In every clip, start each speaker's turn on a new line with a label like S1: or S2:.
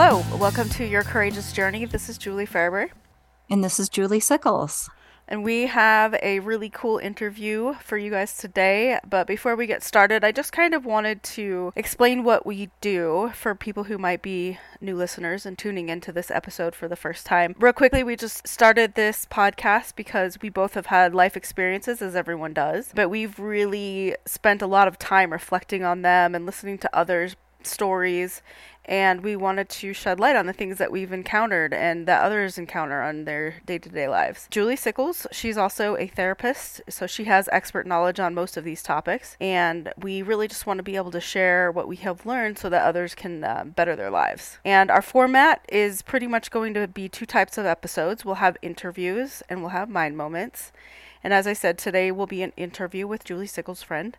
S1: Hello, welcome to Your Courageous Journey. This is Julie Farber.
S2: And this is Julie Sickles.
S1: And we have a really cool interview for you guys today. But before we get started, I just kind of wanted to explain what we do for people who might be new listeners and tuning into this episode for the first time. Real quickly, we just started this podcast because we both have had life experiences, as everyone does. But we've really spent a lot of time reflecting on them and listening to others' stories and we wanted to shed light on the things that we've encountered and that others encounter on their day-to-day lives. Julie Sickles, she's also a therapist, so she has expert knowledge on most of these topics, and we really just want to be able to share what we have learned so that others can uh, better their lives. And our format is pretty much going to be two types of episodes. We'll have interviews and we'll have mind moments. And as I said, today will be an interview with Julie Sickles' friend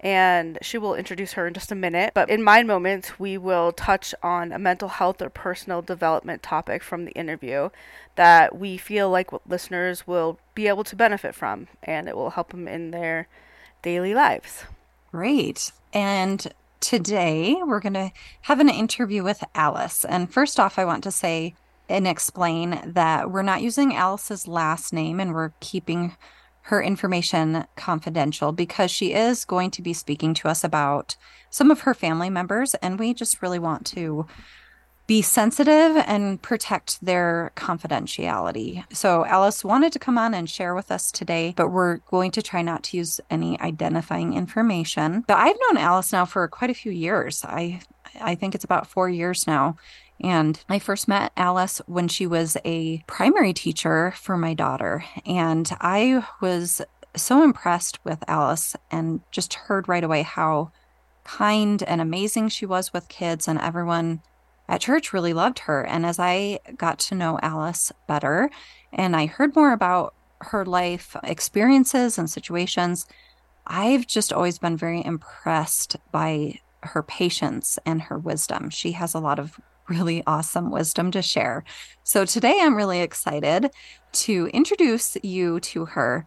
S1: and she will introduce her in just a minute. But in Mind Moments, we will touch on a mental health or personal development topic from the interview that we feel like listeners will be able to benefit from, and it will help them in their daily lives.
S2: Great. And today we're going to have an interview with Alice. And first off, I want to say and explain that we're not using Alice's last name and we're keeping her information confidential because she is going to be speaking to us about some of her family members. And we just really want to be sensitive and protect their confidentiality. So, Alice wanted to come on and share with us today, but we're going to try not to use any identifying information. But I've known Alice now for quite a few years. I I think it's about 4 years now. And I first met Alice when she was a primary teacher for my daughter. And I was so impressed with Alice and just heard right away how kind and amazing she was with kids, and everyone at church really loved her. And as I got to know Alice better and I heard more about her life experiences and situations, I've just always been very impressed by her patience and her wisdom. She has a lot of really awesome wisdom to share. So today I'm really excited to introduce you to her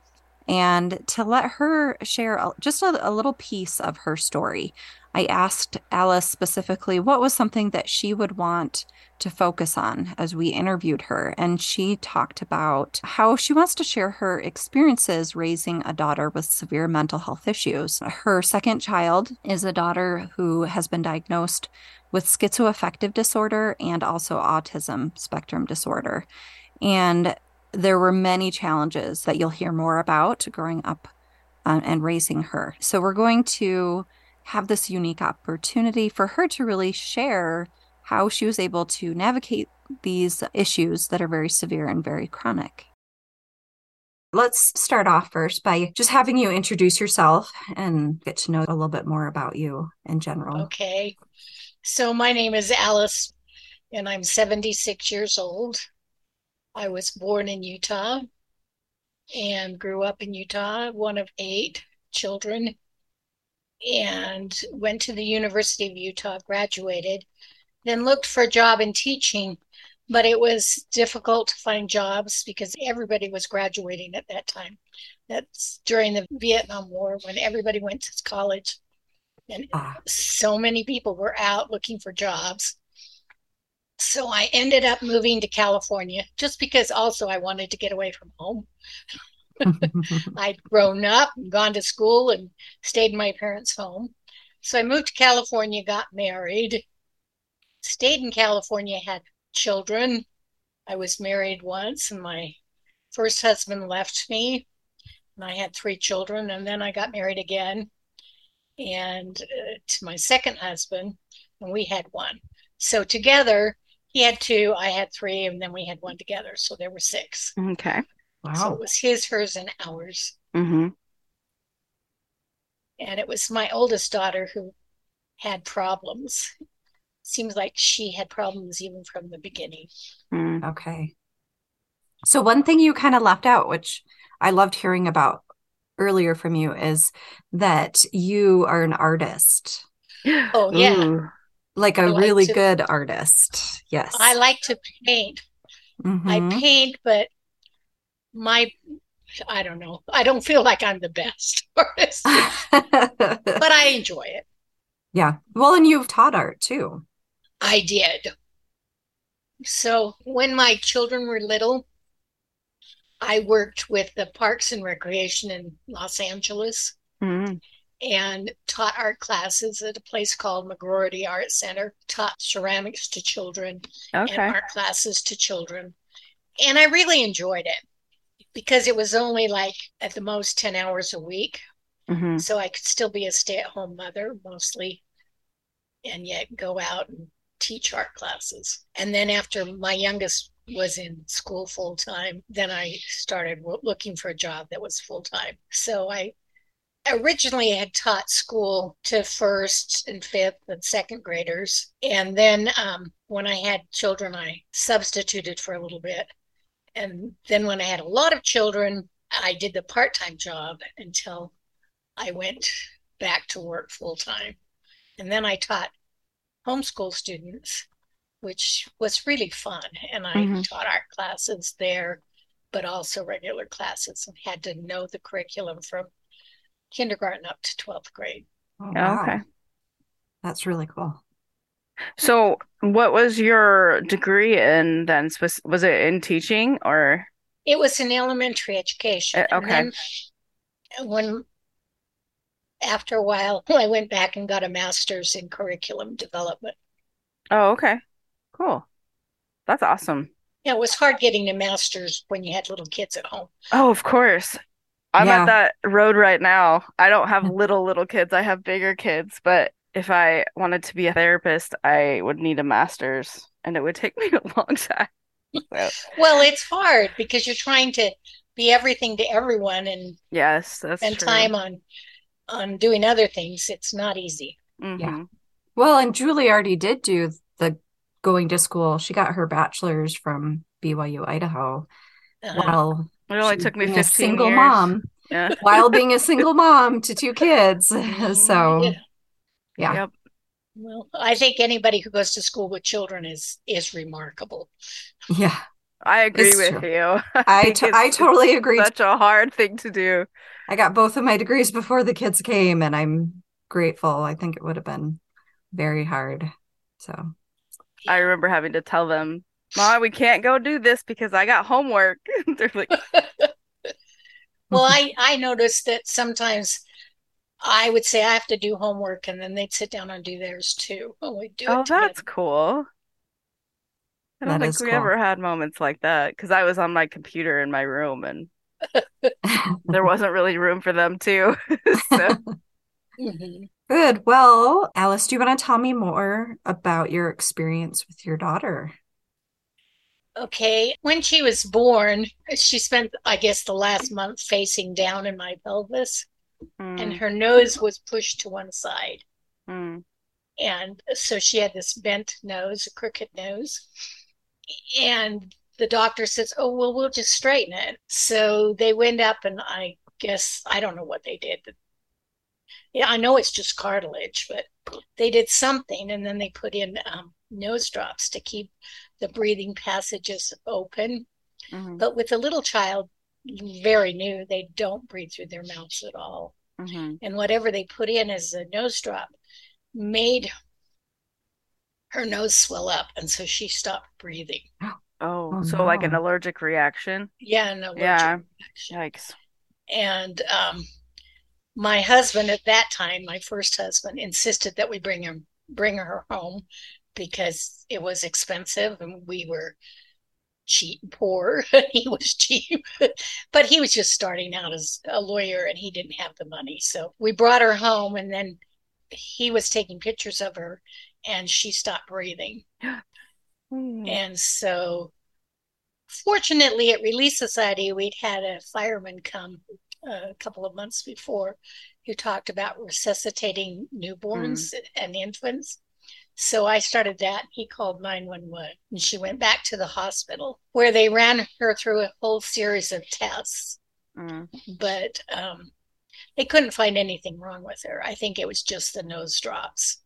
S2: and to let her share just a, a, little piece of her story. I asked Alice specifically what was something that she would want to focus on as we interviewed her. And she talked about how she wants to share her experiences raising a daughter with severe mental health issues. Her second child is a daughter who has been diagnosed with schizoaffective disorder and also autism spectrum disorder. And there were many challenges that you'll hear more about growing up uh, and raising her. So we're going to have this unique opportunity for her to really share how she was able to navigate these issues that are very severe and very chronic. Let's start off first by just having you introduce yourself and get to know a little bit more about you in general.
S3: Okay. So, my name is Alice, and I'm 76 years old. I was born in Utah and grew up in Utah, one of eight children, and went to the University of Utah, graduated, then looked for a job in teaching. But it was difficult to find jobs because everybody was graduating at that time. That's during the Vietnam War when everybody went to college and ah. so many people were out looking for jobs. So I ended up moving to California just because also I wanted to get away from home. I'd grown up, gone to school, and stayed in my parents' home. So I moved to California, got married, stayed in California, had children. I was married once, and my first husband left me, and I had three children, and then I got married again and uh, to my second husband, and we had one. So together, he had two, I had three, and then we had one together. So there were six.
S1: Okay.
S3: Wow. So it was his, hers, and ours.
S1: Mm-hmm.
S3: And it was my oldest daughter who had problems. Seems like she had problems even from the beginning.
S2: Mm. Okay. So, one thing you kind of left out, which I loved hearing about earlier from you is that you are an artist.
S3: Oh yeah. Ooh.
S2: Like a like really to, good artist. Yes.
S3: I like to paint. Mm-hmm. I paint, but my I don't know. I don't feel like I'm the best artist. but I enjoy it.
S2: Yeah. Well, and you've taught art too.
S3: I did. So when my children were little, I worked with the Parks and Recreation in Los Angeles
S1: Mm.
S3: and taught art classes at a place called McGroarty Art Center, taught ceramics to children and
S1: Okay.
S3: art classes to children. And I really enjoyed it because it was only like at the most 10 hours a week.
S1: hmm
S3: So I could still be a stay at home mother mostly and yet go out and teach art classes. And then after my youngest was in school full time, then I started looking for a job that was full time. So I originally had taught school to first and fifth and second graders. And then um, when I had children, I substituted for a little bit. And then when I had a lot of children, I did the part time job until I went back to work full time. And then I taught homeschool students, which was really fun. And I
S1: Mhm.
S3: taught art classes there, but also regular classes and had to know the curriculum from kindergarten up to 12th grade.
S2: Oh,
S1: Yeah, okay.
S2: That's really cool.
S1: So, what was your degree in then? Was it in teaching or?
S3: It was in elementary education.
S1: Uh,
S3: And
S1: okay.
S3: then when after a while, I went back and got a master's in curriculum development.
S1: Oh, okay. Cool. That's awesome.
S3: Yeah, it was hard getting a master's when you had little kids at home.
S1: Oh, of course. I'm
S2: Yeah.
S1: at that road right now. I don't have little, little kids. I have bigger kids, but if I wanted to be a therapist, I would need a master's and it would take me a long time. So,
S3: Well, it's hard because you're trying to be everything to everyone and
S1: yes, that's
S3: spend
S1: true.
S3: time on on doing other things. It's not easy.
S1: Mhm.
S2: Well, and Julie already did do the going to school. She got her bachelor's from BYU, Idaho,
S3: Uh-huh.
S2: while
S1: It only took me
S2: being a single
S1: years.
S2: mom,
S1: Yeah.
S2: while being a single mom to two kids. So,
S3: Yeah.
S2: yeah.
S1: Yep.
S3: Well, I think anybody who goes to school with children is is remarkable.
S2: Yeah.
S1: I agree
S2: It's
S1: with
S2: true.
S1: you.
S2: I,
S1: think
S2: to-
S1: it's-
S2: I totally agree.
S1: such a hard thing to do.
S2: I got both of my degrees before the kids came, and I'm grateful. I think it would have been very hard. So,
S1: I remember having to tell them, Mom, we can't go do this because I got homework. They're like,
S3: Well, I I noticed that sometimes I would say I have to do homework, and then they'd sit down and do theirs too. And we'd do
S1: Oh,
S3: it
S1: that's cool. I don't
S2: That
S1: think
S2: is
S1: we
S2: cool.
S1: ever had moments like that because I was on my computer in my room and there wasn't really room for them too. So,
S3: Mhm.
S2: Good. Well, Alice, do you want to tell me more about your experience with your daughter?
S3: Okay, when she was born, she spent, I guess, the last month facing down in my pelvis, and
S1: mm,
S3: her nose was pushed to one side.
S1: mm,
S3: And so she had this bent nose, a crooked nose. And the doctor says, Oh, well, we'll just straighten it. So they went up, and I guess, I don't know what they did. Yeah, I know it's just cartilage, but they did something, and then they put in um, nose drops to keep the breathing passages open.
S1: mhm,
S3: But with a little child, very new, they don't breathe through their mouths at all.
S1: mhm.
S3: And whatever they put in as a nose drop made her nose swell up. And so she stopped breathing.
S1: Oh,
S2: Oh,
S1: so like an allergic reaction?
S3: Yeah, an allergic
S1: Yeah.
S3: reaction.
S1: Yikes.
S3: And um, my husband at that time, my first husband, insisted that we bring him bring her home because it was expensive and we were cheap poor. he was cheap, but he was just starting out as a lawyer and he didn't have the money. So we brought her home and then he was taking pictures of her and she stopped breathing.
S1: Mm.
S3: And so, fortunately, at Relief Society, we'd had a fireman come a couple of months before who talked about resuscitating newborns and infants. So I started that. He called 911 and she went back to the hospital where they ran her through a whole series of tests,
S1: Mm.
S3: but um, they couldn't find anything wrong with her. I think it was just the nose drops.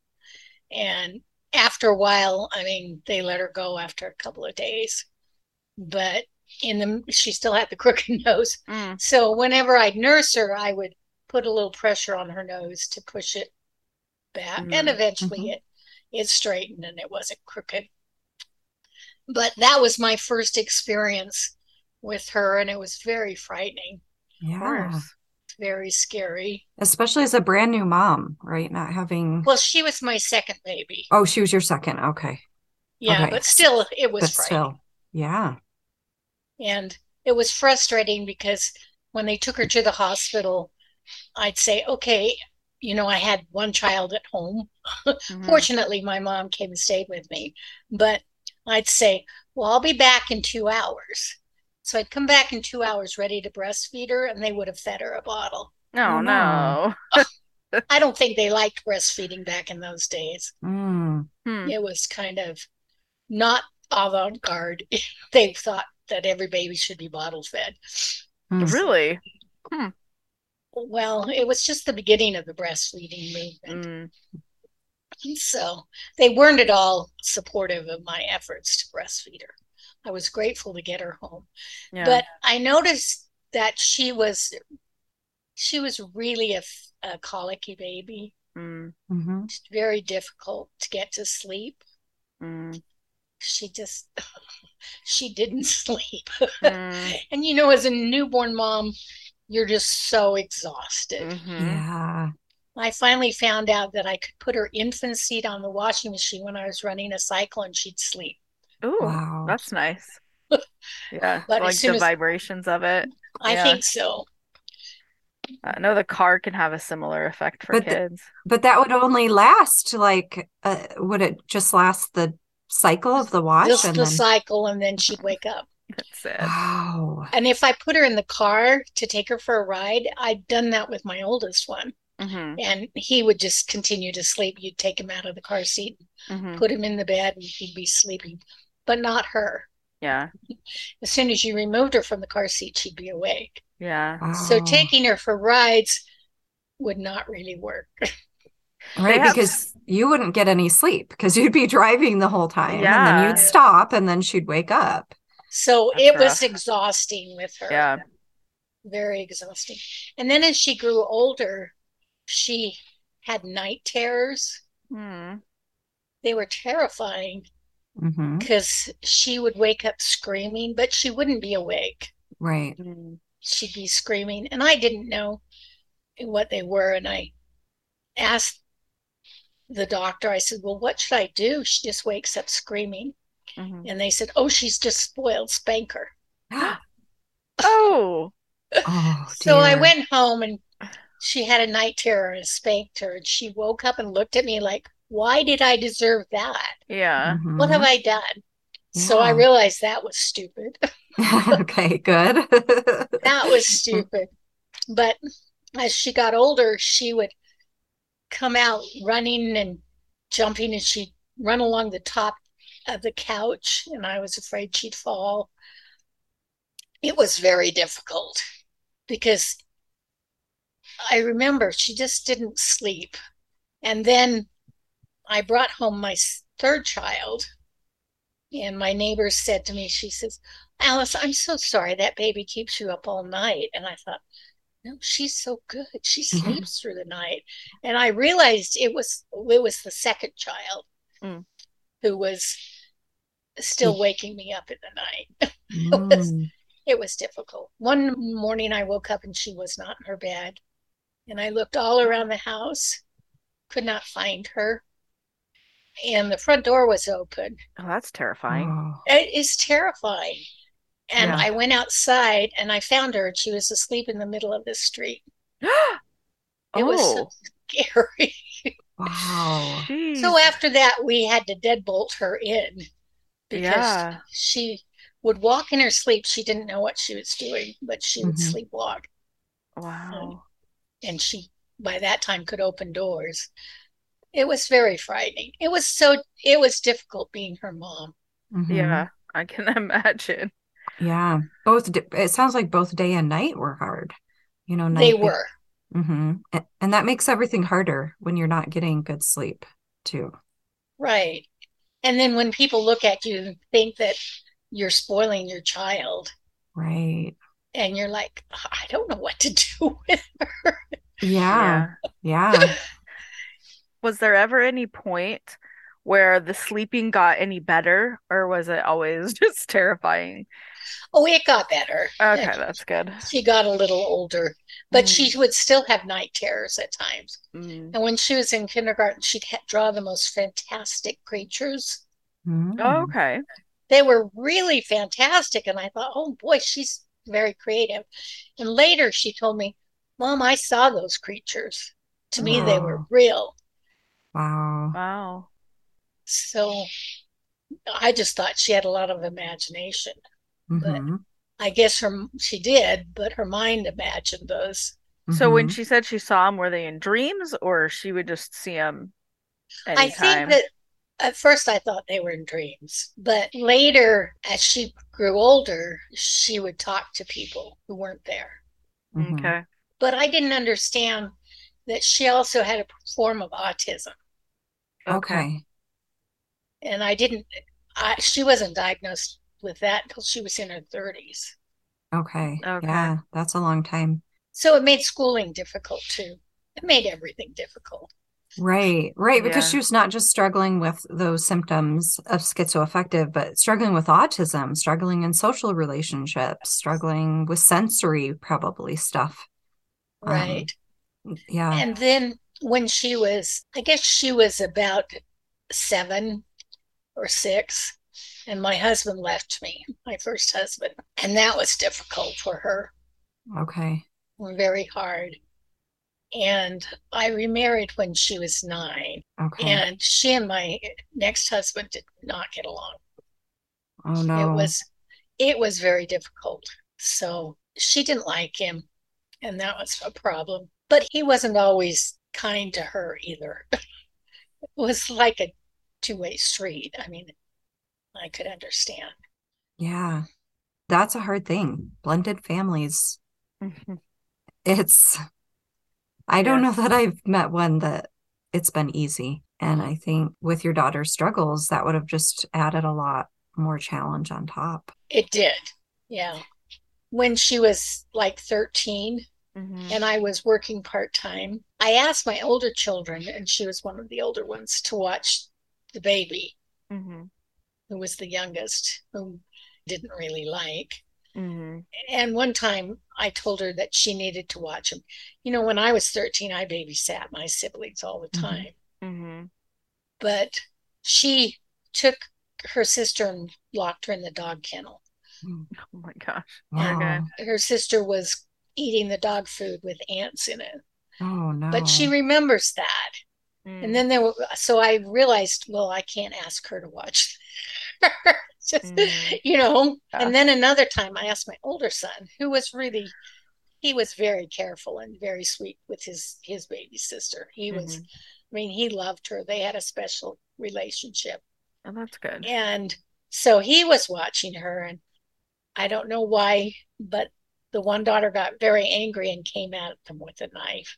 S3: And after a while, I mean, they let her go after a couple of days, but in the she still had the crooked nose.
S1: Mm.
S3: So whenever I'd nurse her, I would put a little pressure on her nose to push it back, and
S1: Mhm.
S3: eventually
S2: Mhm.
S3: it it straightened and it wasn't crooked. But that was my first experience with her, and it was very frightening,
S2: Yeah.
S3: very scary.
S2: Especially as a brand new mom, right? Not having.
S3: Well, she was my second baby.
S2: Oh, she was your second. Okay.
S3: Yeah,
S2: okay.
S3: but still, it was
S2: But
S3: frightening.
S2: still, yeah.
S3: And it was frustrating because when they took her to the hospital, I'd say, okay, you know, I had one child at home.
S1: Mhm.
S3: Fortunately, my mom came and stayed with me. But I'd say, well, I'll be back in two hours. So I'd come back in two hours ready to breastfeed her, and they would have fed her a bottle.
S1: Oh
S2: Oh,
S1: no.
S3: I don't think they liked breastfeeding back in those days.
S2: Mm.
S1: Hmm.
S3: It was kind of not avant garde. they thought that every baby should be bottle fed.
S2: Mm.
S1: Really?
S3: Well, it was just the beginning of the breastfeeding movement.
S1: Mm.
S3: So they weren't at all supportive of my efforts to breastfeed her. I was grateful to get her home.
S1: Yeah.
S3: But I noticed that she was she was really a colicky baby.
S1: Mm.
S2: Mhm.
S3: Very difficult to get to sleep.
S1: Mm.
S3: She just she didn't sleep.
S1: Mm.
S3: and you know, as a newborn mom, you're just so exhausted.
S1: Mhm.
S2: Yeah.
S3: I finally found out that I could put her infant seat on the washing machine when I was running a cycle and she'd sleep.
S1: Ooh,
S2: Wow.
S1: that's nice. Yeah,
S3: But
S1: like the
S3: as-
S1: vibrations of it.
S3: I
S1: Yeah.
S3: think so.
S1: I know the car can have a similar effect for
S2: But the-
S1: kids.
S2: But that would only last like, uh, would it just last the cycle of the wash
S3: Just
S2: and
S3: the
S2: then?
S3: cycle, and then she'd wake up.
S1: That's sad.
S2: Wow.
S3: And if I put her in the car to take her for a ride, I'd done that with my oldest one.
S1: hmm
S3: And he would just continue to sleep. You'd take him out of the car seat,
S1: hmm
S3: put him in the bed, and he'd be sleeping. But not her.
S1: Yeah,
S3: As soon as you removed her from the car seat, she'd be awake.
S1: yeah.
S3: So taking her for rides would not really work.
S2: Right,
S1: have-
S2: because you wouldn't get any sleep because you'd be driving the whole time and then you'd stop and then she'd wake up.
S3: So
S1: That's
S3: it was exhausting with her.
S1: Yeah.
S3: Very exhausting. And then as she grew older, she had night terrors.
S1: Mm.
S3: They were terrifying
S2: hmm
S3: because she would wake up screaming, but she wouldn't be awake.
S2: Right.
S1: Mm.
S3: She'd be screaming, and I didn't know what they were. And I asked the doctor, I said, Well, what should I do? She just wakes up screaming.
S1: Mhm.
S3: And they said, Oh, she's just spoiled, spank her.
S1: Oh,
S2: Oh,
S3: So I went home and she had a night terror and spanked her. And she woke up and looked at me like, Why did I deserve that?
S1: yeah.
S3: What have. I done? So I realized that was stupid.
S2: Okay, good.
S3: That was stupid. But as she got older, she would come out running and jumping, and she'd run along the top of the couch, and I was afraid she'd fall. It was very difficult because I remember she just didn't sleep. And then I brought home my third child, and my neighbor said to me, She says, Alice, I'm so sorry that baby keeps you up all night. And I thought, no, she's so good. She
S2: Mhm.
S3: sleeps through the night. And I realized it was it was the second child
S1: Mm.
S3: who was still waking me up in the night.
S2: Mm.
S3: It was difficult. One morning I woke up and she was not in her bed. And I looked all around the house, could not find her. And the front door was open.
S1: Oh, that's terrifying.
S2: Oh.
S3: It is terrifying. And
S1: Yeah.
S3: I went outside and I found her and she was asleep in the middle of the street. It was so
S1: Oh,
S3: scary.
S2: Wow.
S1: jeez.
S3: So after that, we had to deadbolt her in because
S1: Yeah.
S3: she would walk in her sleep. She didn't know what she was doing, but she would
S2: Mhm.
S3: sleepwalk.
S1: Wow.
S3: And she, by that time, could open doors. It was very frightening. It was so, it was difficult being her mom.
S2: Mhm.
S1: Yeah, I can imagine.
S2: Yeah. Both, it sounds like both day and night were hard. You know,
S3: They
S2: night.
S3: were.
S2: hmm And, and that makes everything harder when you're not getting good sleep, too.
S3: Right. And then when people look at you and think that you're spoiling your child,
S2: Right.
S3: and you're like, I don't know what to do with her.
S2: Yeah. Yeah.
S1: Was there ever any point where the sleeping got any better, or was it always just terrifying?
S3: Oh, it got better.
S1: Okay, that's good.
S3: She got a little older, but
S1: Mm.
S3: she would still have night terrors at times.
S1: Mm.
S3: And when she was in kindergarten, she'd ha- draw the most fantastic creatures.
S2: Mm.
S1: Oh, okay.
S3: They were really fantastic. And I thought, oh boy, she's very creative. And later she told me, Mom, I saw those creatures. To me, they were real.
S2: Wow.
S1: Wow.
S3: So I just thought she had a lot of imagination.
S2: Mhm.
S3: I guess her she did, but her mind imagined those.
S1: So when
S2: Mhm.
S1: she said she saw them, were they in dreams, or she would just see them
S3: I think that at first I thought they were in dreams, but later, as she grew older, she would talk to people who weren't there.
S2: Mhm.
S1: Okay.
S3: But I didn't understand that she also had a form of autism,
S2: Okay.
S3: and I didn't. I, she wasn't diagnosed with that until she was in her 30s.
S2: Okay.
S1: Okay.
S2: Yeah, that's a long time.
S3: So it made schooling difficult too. It made everything difficult.
S2: Right, right, because
S1: Yeah.
S2: she was not just struggling with those symptoms of schizoaffective, but struggling with autism, struggling in social relationships, struggling with sensory probably stuff. Um,
S3: Right.
S2: Yeah.
S3: And then when she was, I guess she was about seven or six, and my husband left me, my first husband. And that was difficult for her,
S2: Okay.
S3: very hard. And I remarried when she was nine,
S2: Okay.
S3: and she and my next husband did not get along.
S2: Oh no.
S3: It was it was very difficult. So she didn't like him, and that was a problem. But he wasn't always kind to her either. It was like a two-way street. I mean, I could understand.
S2: Yeah. That's a hard thing. Blended families.
S1: Mhm.
S2: It's, I don't know that I've met one that it's been easy. And I think with your daughter's struggles, that would have just added a lot more challenge on top.
S3: It did. Yeah. When she was like 13
S1: Mhm.
S3: and I was working part-time, I asked my older children, and she was one of the older ones, to watch the baby,
S1: Mhm.
S3: Who was the youngest, whom didn't really like.
S1: Mhm.
S3: And one time I told her that she needed to watch him. You know, when I was 13, I babysat my siblings all the
S2: Mhm.
S3: time.
S1: Mhm.
S3: But she took her sister and locked her in the dog kennel.
S1: Oh my gosh.
S2: Wow.
S3: Her sister was eating the dog food with ants in it.
S2: Oh no.
S3: But she remembers that.
S1: Mm.
S3: And then there were, so I realized, well, I can't ask her to watch. Just,
S1: Mm.
S3: you know.
S1: Yeah.
S3: And then another time I asked my older son, who was really, he was very careful and very sweet with his his baby sister. He was,
S1: Mhm.
S3: I mean, he loved her. They had a special relationship.
S1: Oh, that's good.
S3: And so he was watching her, and I don't know why, but the one daughter got very angry and came at them with a knife.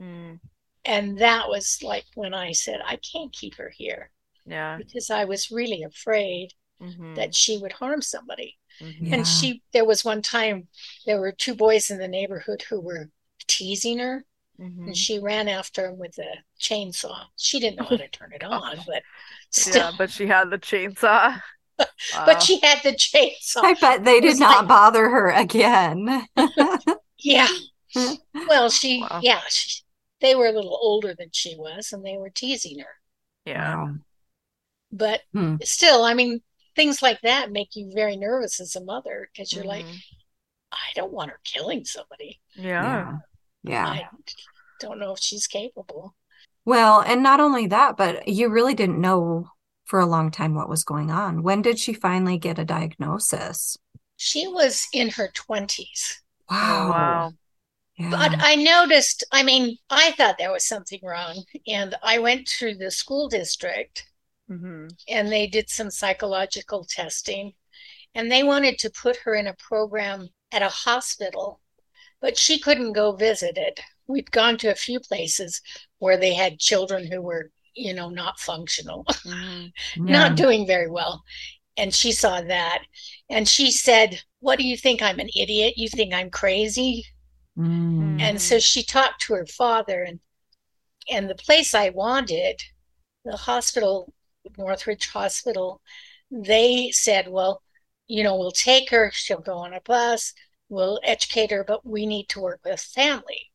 S1: Mm.
S3: And that was like when I said, I can't keep her here
S1: Yeah.
S3: because I was really afraid
S1: Mhm.
S3: that she would harm somebody.
S1: Mhm.
S2: Yeah.
S3: And she, there was one time there were two boys in the neighborhood who were teasing her,
S1: Mhm.
S3: and she ran after him with a chainsaw. She didn't know how to turn it on, but still,
S1: Yeah, but she had the chainsaw.
S3: but
S1: Wow.
S3: she had the chainsaw.
S2: I bet they did not
S3: like-
S2: bother her again.
S3: Yeah. Well, she,
S1: Wow.
S3: yeah, she, they were a little older than she was, and they were teasing her.
S1: Yeah.
S2: Wow.
S3: But
S2: Hmm.
S3: still, I mean, things like that make you very nervous as a mother because you're like,
S1: Mhm.
S3: I don't want her killing somebody.
S1: Yeah.
S2: Yeah.
S3: I don't know if she's capable.
S2: Well, and not only that, but you really didn't know for a long time what was going on. When did she finally get a diagnosis?
S3: She was in her 20s.
S1: Oh,
S2: Wow.
S1: wow.
S2: Yeah.
S3: But I noticed, I mean, I thought there was something wrong. And I went to the school district
S1: hmm
S3: and they did some psychological testing. And they wanted to put her in a program at a hospital, but she couldn't go visit it. We'd gone to a few places where they had children who were, you know, not functional,
S1: hmm
S3: not doing very well. And she saw that. And she said, What do you think? I'm an idiot? You think I'm crazy?
S2: Mm.
S3: And so she talked to her father and and the place I wanted, the hospital Northridge Hospital, they said, well, you know, we'll take her, she'll go on a bus, we'll educate her, but we need to work with family.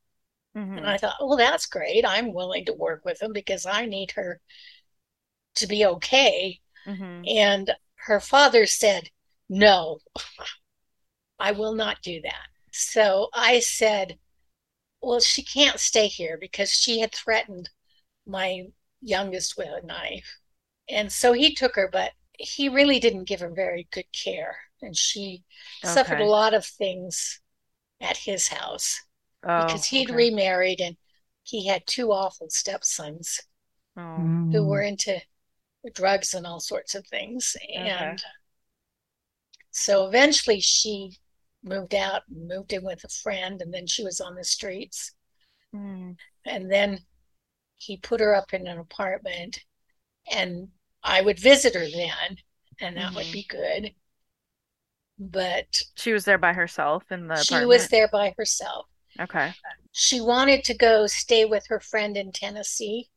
S3: Mm-hmm. And I thought, well, that's great. I'm willing to work with them because I need her to be okay. Mm-hmm. And her father said, no, I will not do that. So I said, well, she can't stay here because she had threatened my youngest with a knife. And so he took her, but he really didn't give her very good care. And she okay. suffered a lot of things at his house oh, because he'd okay. remarried and he had two awful stepsons oh. who were into drugs and all sorts of things. And okay. so eventually she moved out and moved in with a friend, and then she was on the streets. Mm. And then he put her up in an apartment, and I would visit her then, and that mm-hmm. would be good. But
S1: she was there by herself in the
S3: she was there by herself.
S1: Okay.
S3: She wanted to go stay with her friend in Tennessee.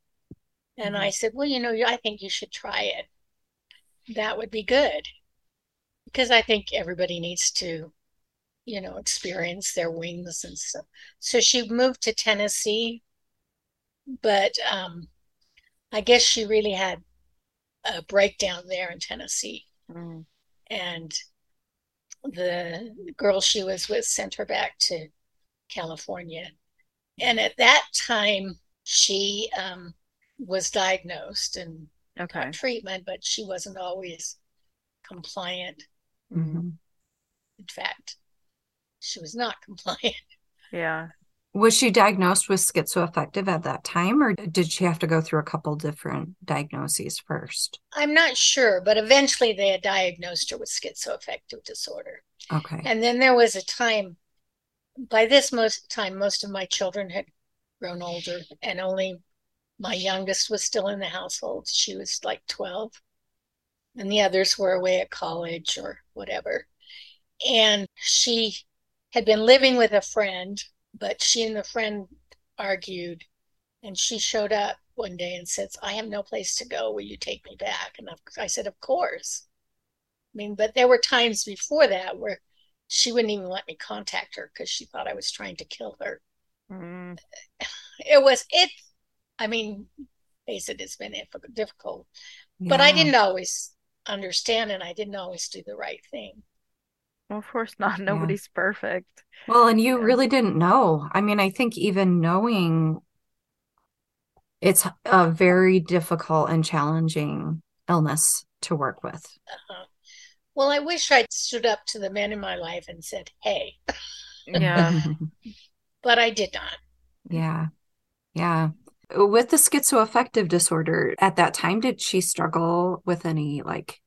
S3: And mm-hmm. I said, Well, you know, I think you should try it. That would be good. Because I think everybody needs to you know, experience their wings and stuff. So she moved to Tennessee, but um, I guess she really had a breakdown there in Tennessee. Mm. And the girl she was with sent her back to California. And at that time, she um, was diagnosed and okay. got treatment, but she wasn't always compliant. Mm-hmm. In fact, she was not compliant.
S1: Yeah.
S2: Was she diagnosed with schizoaffective at that time, or did she have to go through a couple different diagnoses first?
S3: I'm not sure, but eventually they had diagnosed her with schizoaffective disorder.
S2: Okay.
S3: And then there was a time, by this most time, most of my children had grown older, and only my youngest was still in the household. She was like 12, and the others were away at college or whatever. And she had been living with a friend, but she and the friend argued. And she showed up one day and says, I have no place to go. Will you take me back? And I said, Of course. I mean, but there were times before that where she wouldn't even let me contact her because she thought I was trying to kill her. Mm. It was, it, I mean, face it, it's been difficult. Yeah. But I didn't always understand and I didn't always do the right thing.
S1: Well, of course not. Nobody's yeah. perfect.
S2: Well, and you yeah. really didn't know. I mean, I think even knowing it's a very difficult and challenging illness to work with. Uh-huh.
S3: Well, I wish I'd stood up to the men in my life and said, hey.
S1: Yeah.
S3: but I did not.
S2: Yeah. Yeah. With the schizoaffective disorder, at that time, did she struggle with any like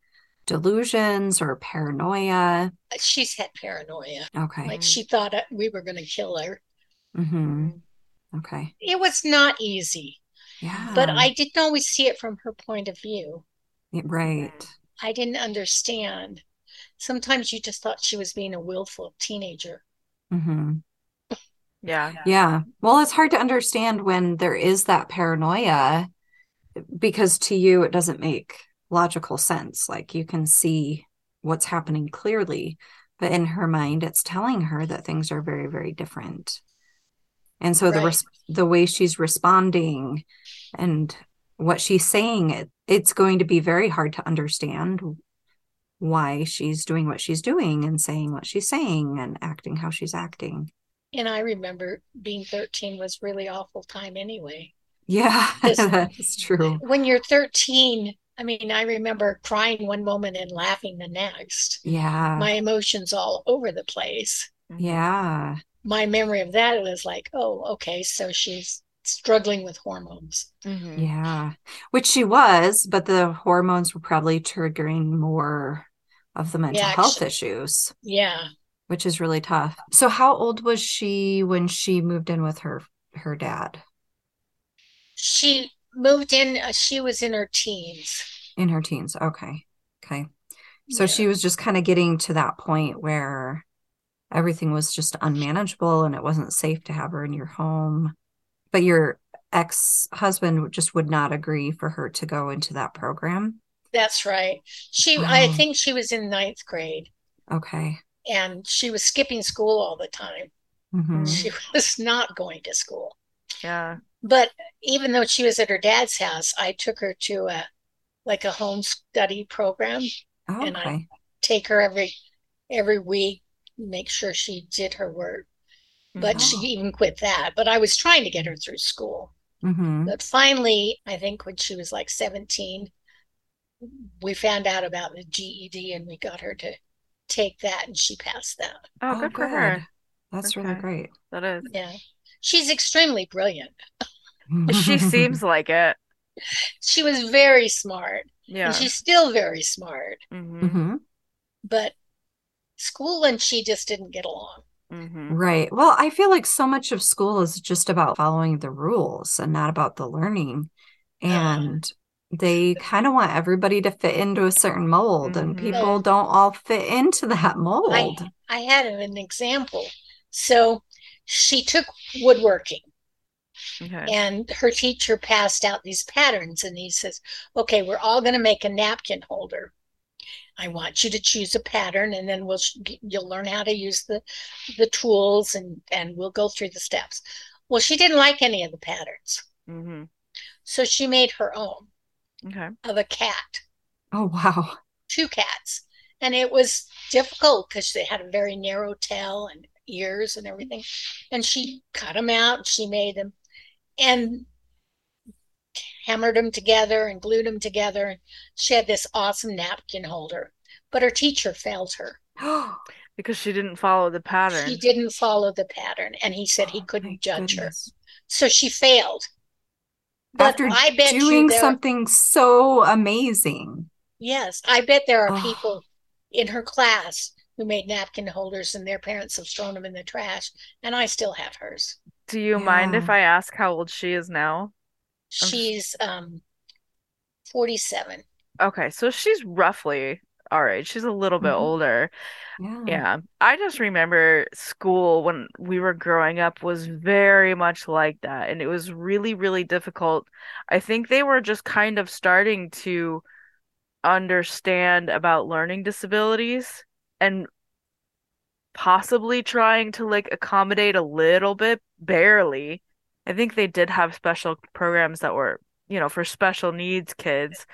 S2: delusions or paranoia?
S3: She's had paranoia.
S2: Okay.
S3: Like she thought we were going to kill her.
S2: Mm-hmm. Okay.
S3: It was not easy.
S2: Yeah.
S3: But I didn't always see it from her point of view.
S2: Right.
S3: I didn't understand. Sometimes you just thought she was being a willful teenager.
S2: Mm-hmm.
S1: Yeah.
S2: Yeah. Well, it's hard to understand when there is that paranoia because to you it doesn't make logical sense. Like you can see what's happening clearly, but in her mind, it's telling her that things are very, very different. And so right. the res- the way she's responding and what she's saying, it, it's going to be very hard to understand why she's doing what she's doing and saying what she's saying and acting how she's acting.
S3: And I remember being 13 was really awful time anyway.
S2: Yeah, that's true.
S3: When you're 13, I mean, I remember crying one moment and laughing the next.
S2: Yeah.
S3: My emotions all over the place.
S2: Yeah.
S3: My memory of that was like, oh, okay, so she's struggling with hormones.
S2: Mm-hmm. Yeah. Which she was, but the hormones were probably triggering more of the mental yeah, health issues.
S3: Yeah.
S2: Which is really tough. So how old was she when she moved in with her her dad?
S3: She moved in uh, she was in her teens
S2: in her teens okay okay so yeah. she was just kind of getting to that point where everything was just unmanageable and it wasn't safe to have her in your home but your ex-husband just would not agree for her to go into that program.
S3: That's right. She, I think she was in ninth grade.
S2: Okay.
S3: And she was skipping school all the time.
S2: Mhm.
S3: She was not going to school.
S1: Yeah.
S3: But even though she was at her dad's house, I took her to a like a home study program.
S2: Oh,
S3: And I- Take her every every week, make sure she did her work. But she
S2: Mhm.
S3: even quit that. But I was trying to get her through school.
S2: hmm
S3: But finally, I think when she was like 17, we found out about the GED and we got her to take that and she passed that.
S1: Oh,
S2: Oh,
S1: good for her.
S2: That's really
S1: Okay.
S2: great.
S1: That is.
S3: Yeah. She's extremely brilliant.
S1: She seems like it.
S3: She was very smart
S1: Yeah.
S3: and she's still very smart.
S1: hmm
S2: hmm
S3: But school and she just didn't get along.
S1: hmm
S2: Right. Well, I feel like so much of school is just about following the rules and not about the learning. And they kind of want everybody to fit into a certain mold, and
S1: Mhm.
S2: people don't all fit into that mold.
S3: I had an example. So she took woodworking
S1: Okay.
S3: and her teacher passed out these patterns and he says, "Okay, we're all going to make a napkin holder. I want you to choose a pattern and then we'll you'll learn how to use the the tools and and we'll go through the steps." Well, she didn't like any of the patterns.
S1: hmm
S3: So she made her own
S1: Okay.
S3: of a cat,
S2: Oh, wow.
S3: two cats. And it was difficult because they had a very narrow tail and ears and everything. And she cut them out she made them and hammered them together and glued them together. And she had this awesome napkin holder. But her teacher failed her.
S1: Because she didn't follow the pattern.
S3: She didn't follow the pattern. And he said he
S2: Oh,
S3: couldn't judge her. So she failed. But
S2: After
S3: I bet
S2: doing
S3: there-
S2: something so amazing.
S3: Yes, I bet there are
S2: Oh.
S3: people in her class who made napkin holders and their parents have thrown them in the trash, and I still have hers.
S1: Do you mind if I ask how old she is now?
S3: She's um 47.
S1: Okay, so she's roughly our age. She's a little bit
S2: Mhm.
S1: older.
S2: Yeah.
S1: Yeah. I just remember school when we were growing up was very much like that, and it was really, really difficult. I think they were just kind of starting to understand about learning disabilities and possibly trying to like accommodate a little bit, barely. I think they did have special programs that were, you know, for special needs kids,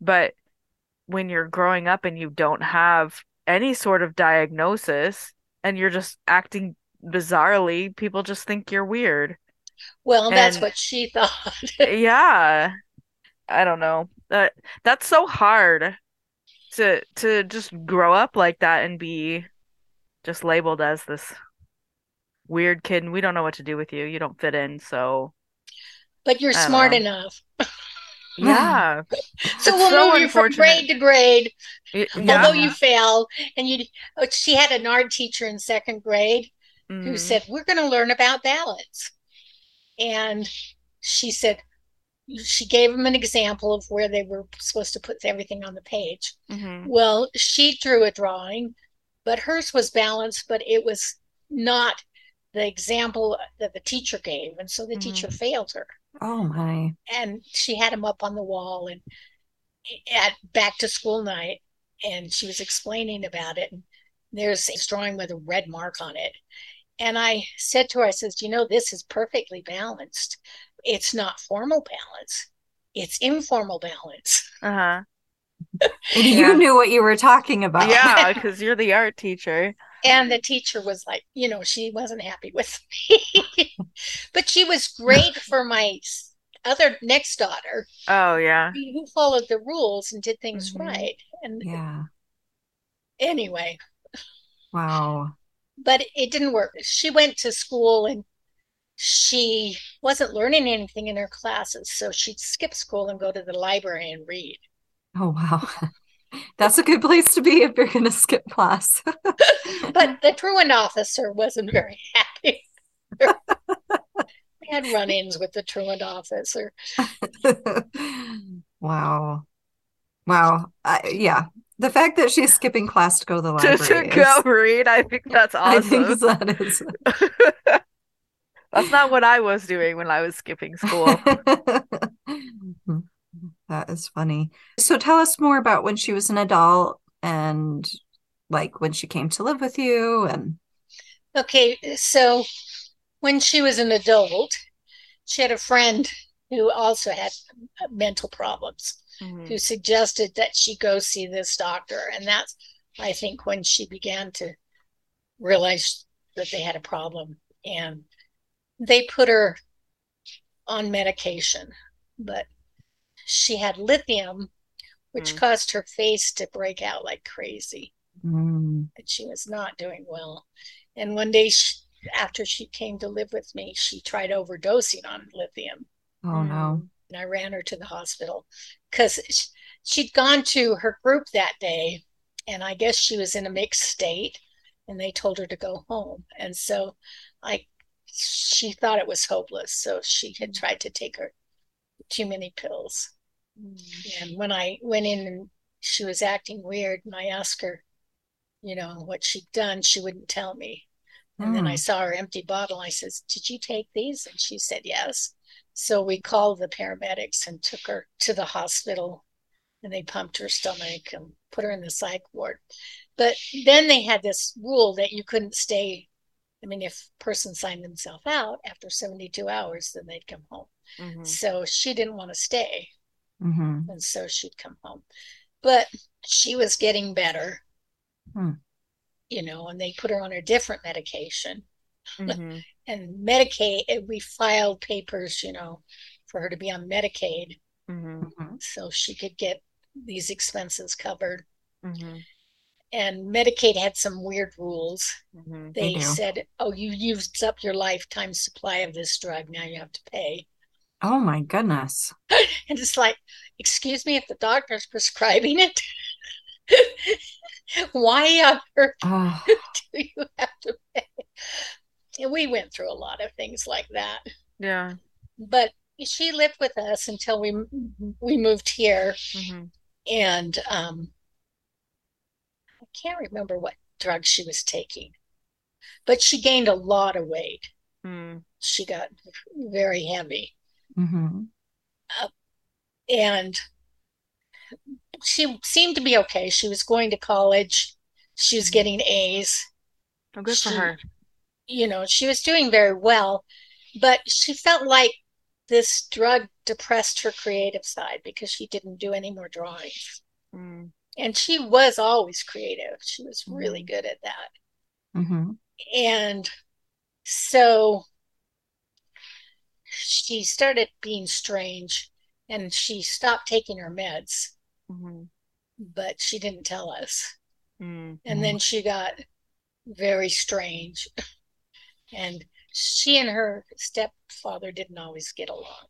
S1: but when you're growing up and you don't have any sort of diagnosis and you're just acting bizarrely, people just think you're weird.
S3: Well, that's what she thought.
S1: Yeah. I don't know. That that's so hard to to just grow up like that and be just labeled as this weird kid and we don't know what to do with you. You don't fit in, so
S3: But you're smart
S1: know.
S3: enough.
S1: yeah.
S3: So
S1: It's
S3: we'll
S1: so
S3: move you from grade to grade,
S1: Y-
S3: although you fail. And you, oh, she had an art teacher in second grade who
S1: Mhm.
S3: said, We're going to learn about balance. And she said, she gave them an example of where they were supposed to put everything on the page.
S1: Mhm.
S3: Well, she drew a drawing, but hers was balanced, but it was not the example that the teacher gave. And so the
S1: Mhm.
S3: teacher failed her.
S2: Oh my.
S3: And she had him up on the wall and at back to school night, and she was explaining about it. And there's a drawing with a red mark on it. And I said to her, I says, you know, this is perfectly balanced. It's not formal balance. It's informal balance.
S1: Uh-huh.
S2: And
S1: Yeah.
S2: you knew what you were talking about.
S1: Yeah, because you're the art teacher.
S3: And the teacher was like, you know, she wasn't happy with me. but she was great for my other next daughter
S1: Oh yeah.
S3: who followed the rules and did things
S1: Mhm.
S3: right. And
S2: Yeah.
S3: anyway,
S2: Wow.
S3: but it didn't work. She went to school and she wasn't learning anything in her classes. So she'd skip school and go to the library and read.
S2: Oh wow. That's a good place to be if you're going to skip class.
S3: But the truant officer wasn't very happy. we had run ins with the truant officer.
S2: Wow. Wow. I, yeah. The fact that she's skipping class to go to the
S1: To,
S2: library
S1: to go
S2: is,
S1: read, I think that's awesome.
S2: I think
S1: awesome.
S2: that is.
S1: That's not what I was doing when I was skipping school.
S2: that is funny. So tell us more about when she was an adult and like when she came to live with you and
S3: Okay, so when she was an adult, she had a friend who also had mental problems
S1: Mhm.
S3: who suggested that she go see this doctor. And that's, I think, when she began to realize that they had a problem. And they put her on medication, but she had lithium, which
S1: Mm.
S3: caused her face to break out like crazy.
S2: Mm,
S3: And she was not doing well. And one day, she, after she came to live with me, she tried overdosing on lithium
S2: oh no.
S3: and I ran her to the hospital because she'd gone to her group that day, and I guess she was in a mixed state, and they told her to go home. And so I, she thought it was hopeless, so she had tried to take her too many pills. And when I went in and she was acting weird, and I asked her, you know, what she'd done, she wouldn't tell me. And then I
S2: Mm.
S3: saw her empty bottle. I says, "Did you take these?" And she said, "Yes." So we called the paramedics and took her to the hospital, and they pumped her stomach and put her in the psych ward. But then they had this rule that you couldn't stay. I mean, if a person signed themselves out after 72 hours, then they'd come home.
S1: Mhm.
S3: So she didn't want to stay,
S2: Mhm.
S3: and so she'd come home. But she was getting better,
S2: Hmm.
S3: you know, and they put her on a different medication.
S1: Mhm.
S3: and Medicaid, we filed papers, you know, for her to be on Medicaid
S1: Mhm.
S2: Mhm.
S3: so she could get these expenses covered. And Medicaid had some weird rules.
S1: Mhm.
S2: They
S3: They said, oh, you used up your lifetime supply of this drug. Now you have to pay.
S2: Oh my goodness.
S3: And it's like, excuse me, if the doctor's prescribing it, why on earth
S2: Oh,
S3: do you have to pay? And we went through a lot of things like that.
S1: Yeah.
S3: but she lived with us until we we moved here
S1: Mhm.
S3: and um I can't remember what drug she was taking but she gained a lot of weight
S1: Mm.
S3: she got very heavy
S2: mhm.
S3: and she seemed to be okay she was going to college she was getting A's
S1: Oh, good for her.
S3: you know she was doing very well but she felt like this drug depressed her creative side because she didn't do any more drawings
S1: Mm.
S3: And she was always creative. She was really
S1: Mhm.
S3: good at that.
S2: Mhm.
S3: And so she started being strange and she stopped taking her meds,
S1: Mhm.
S3: but she didn't tell us.
S1: Mm.
S3: And then she got very strange. And she and her stepfather didn't always get along.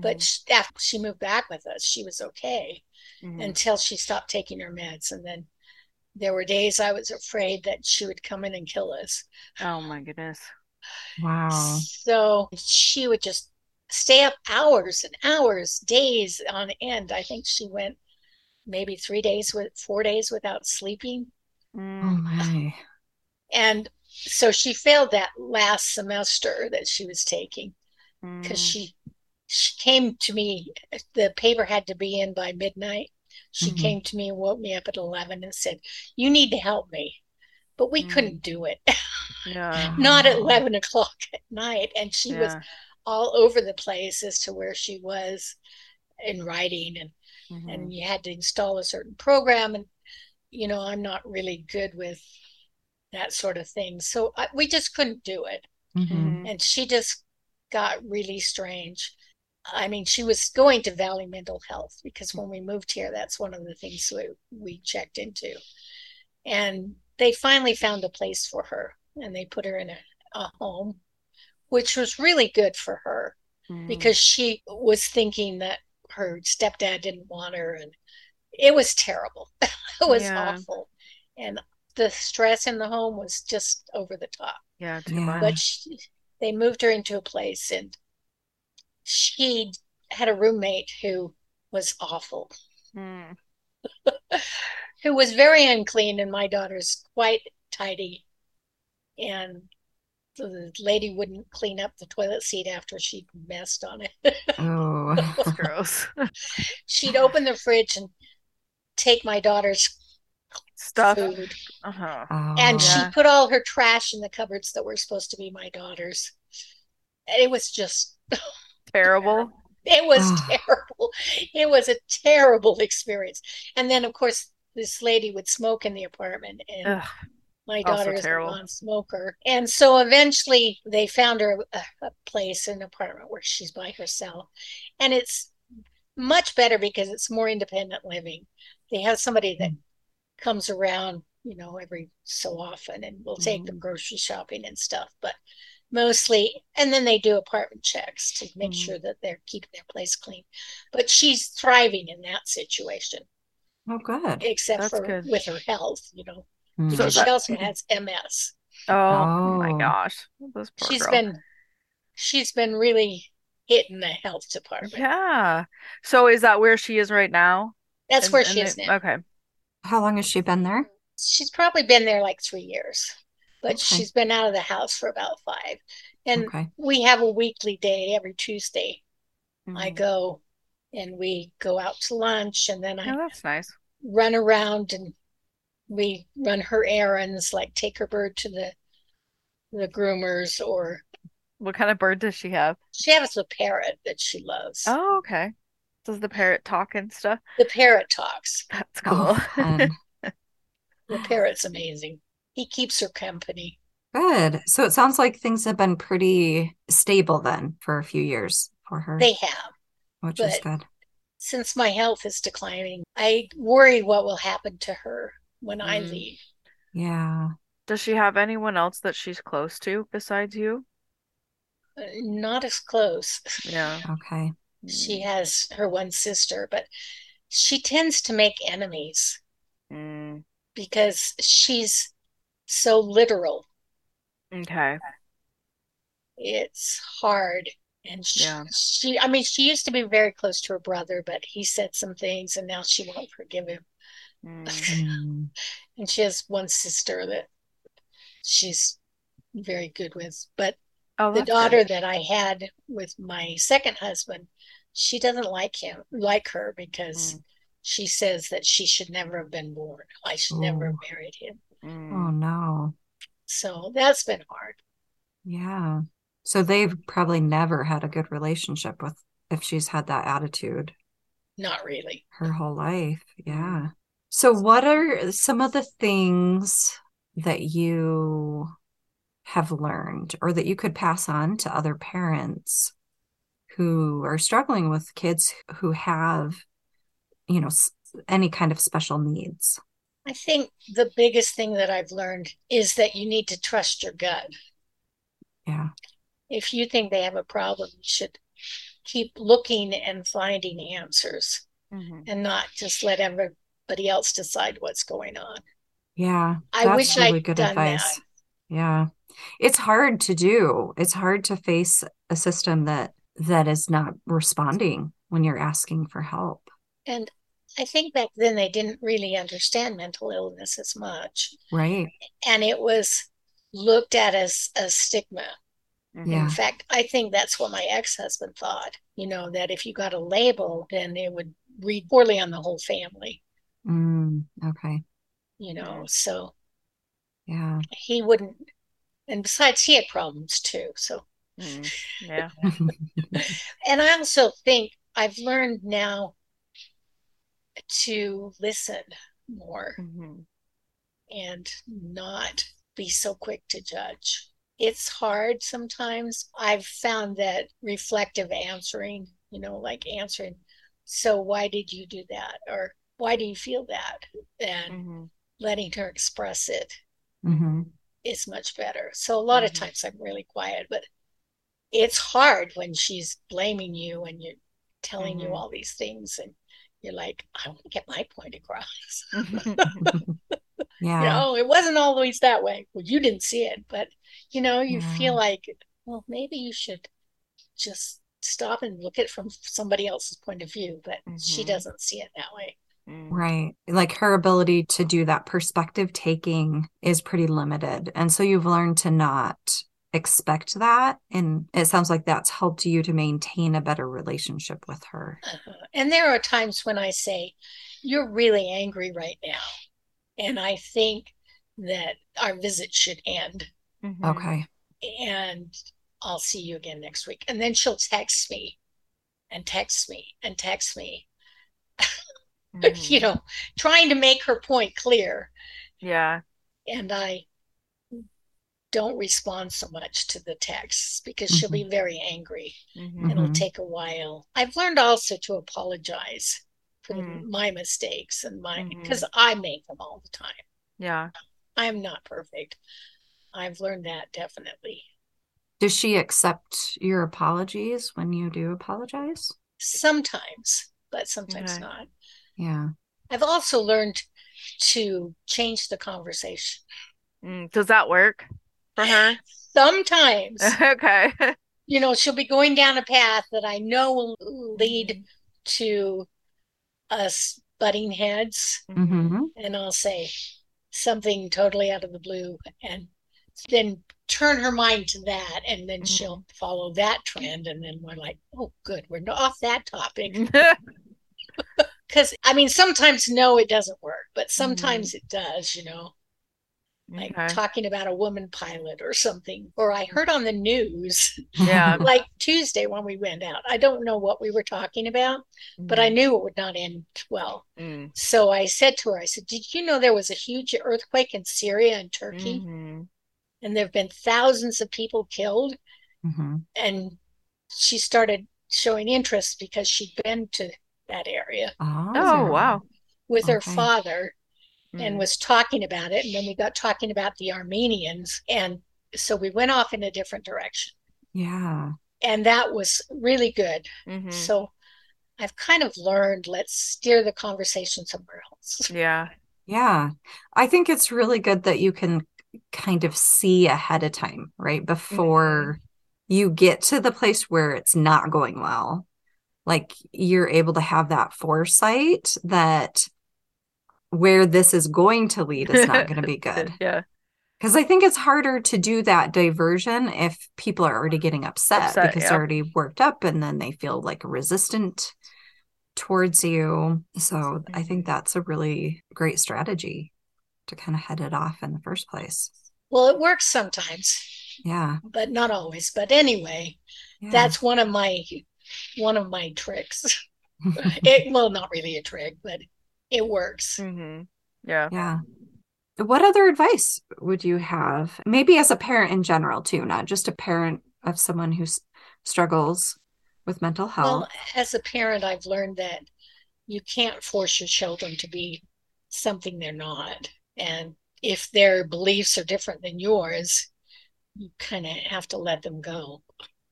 S3: But
S1: Mhm.
S3: sh- after she moved back with us, she was okay.
S1: Mhm.
S3: until she stopped taking her meds. And then there were days I was afraid that she would come in and kill us.
S1: Oh my goodness.
S2: Wow.
S3: So she would just stay up hours and hours, days on end. I think she went maybe three days with four days without sleeping.
S2: Oh
S1: Mm.
S2: my.
S3: And so she failed that last semester that she was taking because
S1: Mm.
S3: she she came to me the paper had to be in by midnight she
S2: Mhm.
S3: came to me and woke me up at 11 and said you need to help me but we
S1: Mm.
S3: couldn't do it
S1: Yeah.
S3: not at
S2: Oh.
S3: 11 o'clock at night and she was all over the place as to where she was in writing and
S1: Mhm.
S3: and you had to install a certain program and you know i'm not really good with that sort of thing so I, we just couldn't do it
S2: Mhm.
S1: Mhm.
S3: and she just got really strange. I mean, she was going to Valley Mental Health because when we moved here, that's one of the things we, we checked into. And they finally found a place for her and they put her in a, a home, which was really good for her
S1: Mm.
S3: because she was thinking that her stepdad didn't want her and it was terrible. it was
S1: Yeah.
S3: awful. And the stress in the home was just over the top
S1: Yeah, too much.
S3: but she, they moved her into a place and she had a roommate who was awful
S1: Mm.
S3: who was very unclean and my daughter's quite tidy and the lady wouldn't clean up the toilet seat after she'd messed on it.
S2: Oh,
S1: That's gross.
S3: she'd open the fridge and take my daughter's
S1: Stuff.
S3: food.
S1: Uh-huh.
S2: oh,
S3: And
S1: Yeah.
S3: she put all her trash in the cupboards that were supposed to be my daughter's. And it was just,
S1: Terrible.
S3: it was
S2: Oh.
S3: terrible. It was a terrible experience. And then, of course, this lady would smoke in the apartment, and
S1: Ugh.
S3: my daughter is a non-smoker. And so eventually they found her a, a place, an apartment where she's by herself. And it's much better because it's more independent living. They have somebody that hmm. comes around, you know, every so often and will take them hmm. grocery shopping and stuff. But mostly, and then they do apartment checks to make
S1: Mhm.
S3: sure that they're keeping their place clean. But she's thriving in that situation,
S2: oh, good.
S3: except
S1: That's
S3: for
S1: good.
S3: with her health, you know,
S2: Mm.
S1: So
S3: because
S1: that-
S3: she also has MS.
S1: Oh, oh my
S2: Oh.
S1: gosh. This poor
S3: She's
S1: girl.
S3: been she's been really hitting the health department.
S1: Yeah. So is that where she is right now?
S3: That's
S1: And-
S3: where she is
S1: they-
S3: now.
S1: Okay.
S2: How long has she been there?
S3: She's probably been there like three years, but
S2: Okay.
S3: she's been out of the house for about five. And
S2: Okay.
S3: we have a weekly day every Tuesday. I
S1: Mhm.
S3: go and we go out to lunch and then I
S1: Oh, that's nice.
S3: run around and we run her errands, like take her bird to the the groomers or
S1: What kind of bird does she have?
S3: she has a parrot that she loves.
S1: Oh, okay. Does the parrot talk and stuff?
S3: The parrot talks.
S1: That's
S2: Oh,
S1: cool.
S2: fun.
S3: The parrot's amazing. He keeps her company.
S2: Good. So it sounds like things have been pretty stable then for a few years for her,
S3: They have.
S2: which is good.
S3: Since my health is declining, I worry what will happen to her when I
S1: Mm.
S3: leave.
S2: Yeah.
S1: Does she have anyone else that she's close to besides you?
S3: Uh, Not as close.
S1: Yeah.
S2: Okay.
S3: She has her one sister, but she tends to make enemies
S1: Mm,
S3: because she's so literal.
S1: okay.
S3: It's hard. And she,
S1: Yeah.
S3: she, I mean, she used to be very close to her brother, but he said some things and now she won't forgive him.
S1: Mm,
S2: Mm.
S3: And she has one sister that she's very good with. But
S1: Oh,
S3: the
S1: that's good.
S3: daughter that I had with my second husband, she doesn't like him, like her, because
S1: Mm.
S3: she says that she should never have been born. I should never have
S2: Oh.
S3: married him.
S1: Mm.
S2: Oh no.
S3: So that's been hard.
S2: Yeah. So they've probably never had a good relationship with if she's had that attitude
S3: Not really.
S2: her whole life. Yeah. So what are some of the things that you have learned or that you could pass on to other parents who are struggling with kids who have, you know, any kind of special needs?
S3: I think the biggest thing that I've learned is that you need to trust your gut.
S2: Yeah.
S3: If you think they have a problem, you should keep looking and finding answers
S1: Mhm.
S3: and not just let everybody else decide what's going on.
S2: Yeah.
S3: I
S2: That's
S3: wish
S2: really
S3: I'd
S2: good
S3: done
S2: advice.
S3: that.
S2: Yeah. It's hard to do. It's hard to face a system that that is not responding when you're asking for help.
S3: And I think back then they didn't really understand mental illness as much.
S2: Right.
S3: And it was looked at as a stigma.
S2: Yeah.
S3: In fact, I think that's what my ex-husband thought, you know, that if you got a label, then it would read poorly on the whole family,
S2: Mm, okay.
S3: you know. So
S2: Yeah.
S3: he wouldn't, and besides, he had problems too. So,
S1: Mm. Yeah.
S3: and I also think I've learned now to listen more
S1: Mhm.
S3: and not be so quick to judge. It's hard sometimes. I've found that reflective answering, you know, like answering, so why did you do that? Or why do you feel that? And
S1: Mhm.
S3: letting her express it
S2: hmm
S3: is much better. So a lot of
S1: Mhm.
S3: times I'm really quiet, but it's hard when she's blaming you and you're telling you
S1: Mhm.
S3: all these things and you're like, I want to get my point across. You
S2: Yeah.
S3: know, it wasn't always that way. Well, you didn't see it, but you know, you
S2: Yeah.
S3: feel like, well, maybe you should just stop and look at it from somebody else's point of view, but she
S1: Mhm.
S3: doesn't see it that way.
S1: Mm.
S2: Right. Like her ability to do that perspective taking is pretty limited. And so you've learned to not expect that. And it sounds like that's helped you to maintain a better relationship with her.
S3: Uh-huh. And there are times when I say, You're really angry right now. And I think that our visit should end.
S1: Mhm.
S2: Okay.
S3: And I'll see you again next week. And then she'll text me and text me and text me,
S1: Mhm.
S3: you know, trying to make her point clear.
S1: Yeah.
S3: And I don't respond so much to the texts because she'll be very angry.
S1: Mhm.
S3: It'll
S2: Mhm.
S3: take a while. I've learned also to apologize for the-
S1: Mm.
S3: my mistakes and my because I make them all the time.
S1: Yeah.
S3: I'm not perfect. I've learned that definitely.
S2: Does she accept your apologies when you do apologize?
S3: Sometimes, but sometimes
S1: Okay.
S3: not.
S2: Yeah.
S3: I've also learned to change the conversation.
S1: Mm, Does that work for her?
S3: Sometimes,
S1: Okay.
S3: you know, she'll be going down a path that I know will lead to us butting heads.
S2: Mm-hmm.
S3: and I'll say something totally out of the blue and then turn her mind to that and then
S1: Mhm.
S3: she'll follow that trend and then we're like oh good we're off that topic because i mean sometimes no it doesn't work but sometimes it does you know like
S1: Okay.
S3: talking about a woman pilot or something or i heard on the news
S1: Yeah.
S3: like tuesday when we went out i don't know what we were talking about but i knew it would not end well
S1: Mm.
S3: so I said to her, I said, Did you know there was a huge earthquake in Syria and Turkey?
S1: Mhm.
S3: And there have been thousands of people killed.
S2: hmm
S3: And she started showing interest because she'd been to that area
S2: Oh,
S1: Oh, wow.
S3: with her
S2: Okay.
S3: Father and
S1: Mm.
S3: was talking about it. And then we got talking about the Armenians. And so we went off in a different direction.
S2: Yeah.
S3: And that was really good.
S1: Mhm.
S3: So I've kind of learned let's steer the conversation somewhere else.
S1: Yeah.
S2: Yeah. I think it's really good that you can kind of see ahead of time, right? Before you get to the place where it's not going well. Like you're able to have that foresight that where this is going to lead is not going to be good.
S1: Yeah.
S2: Because I think it's harder to do that diversion if people are already getting upset,
S1: Upset,
S2: because
S1: yeah.
S2: they're already worked up and then they feel like resistant towards you. So I mm-hmm. think that's a really great strategy to kind of head it off in the first place.
S3: Well, it works sometimes,
S2: Yeah.
S3: but not always. But anyway,
S2: yeah.
S3: that's one of my one of my tricks. It well, not really a trick, but it works.
S1: Mhm. Yeah.
S2: yeah. What other advice would you have? Maybe as a parent in general, too, not just a parent of someone who s- struggles with mental health.
S3: Well, as a parent, I've learned that you can't force your children to be something they're not. And if their beliefs are different than yours, you kind of have to let them go.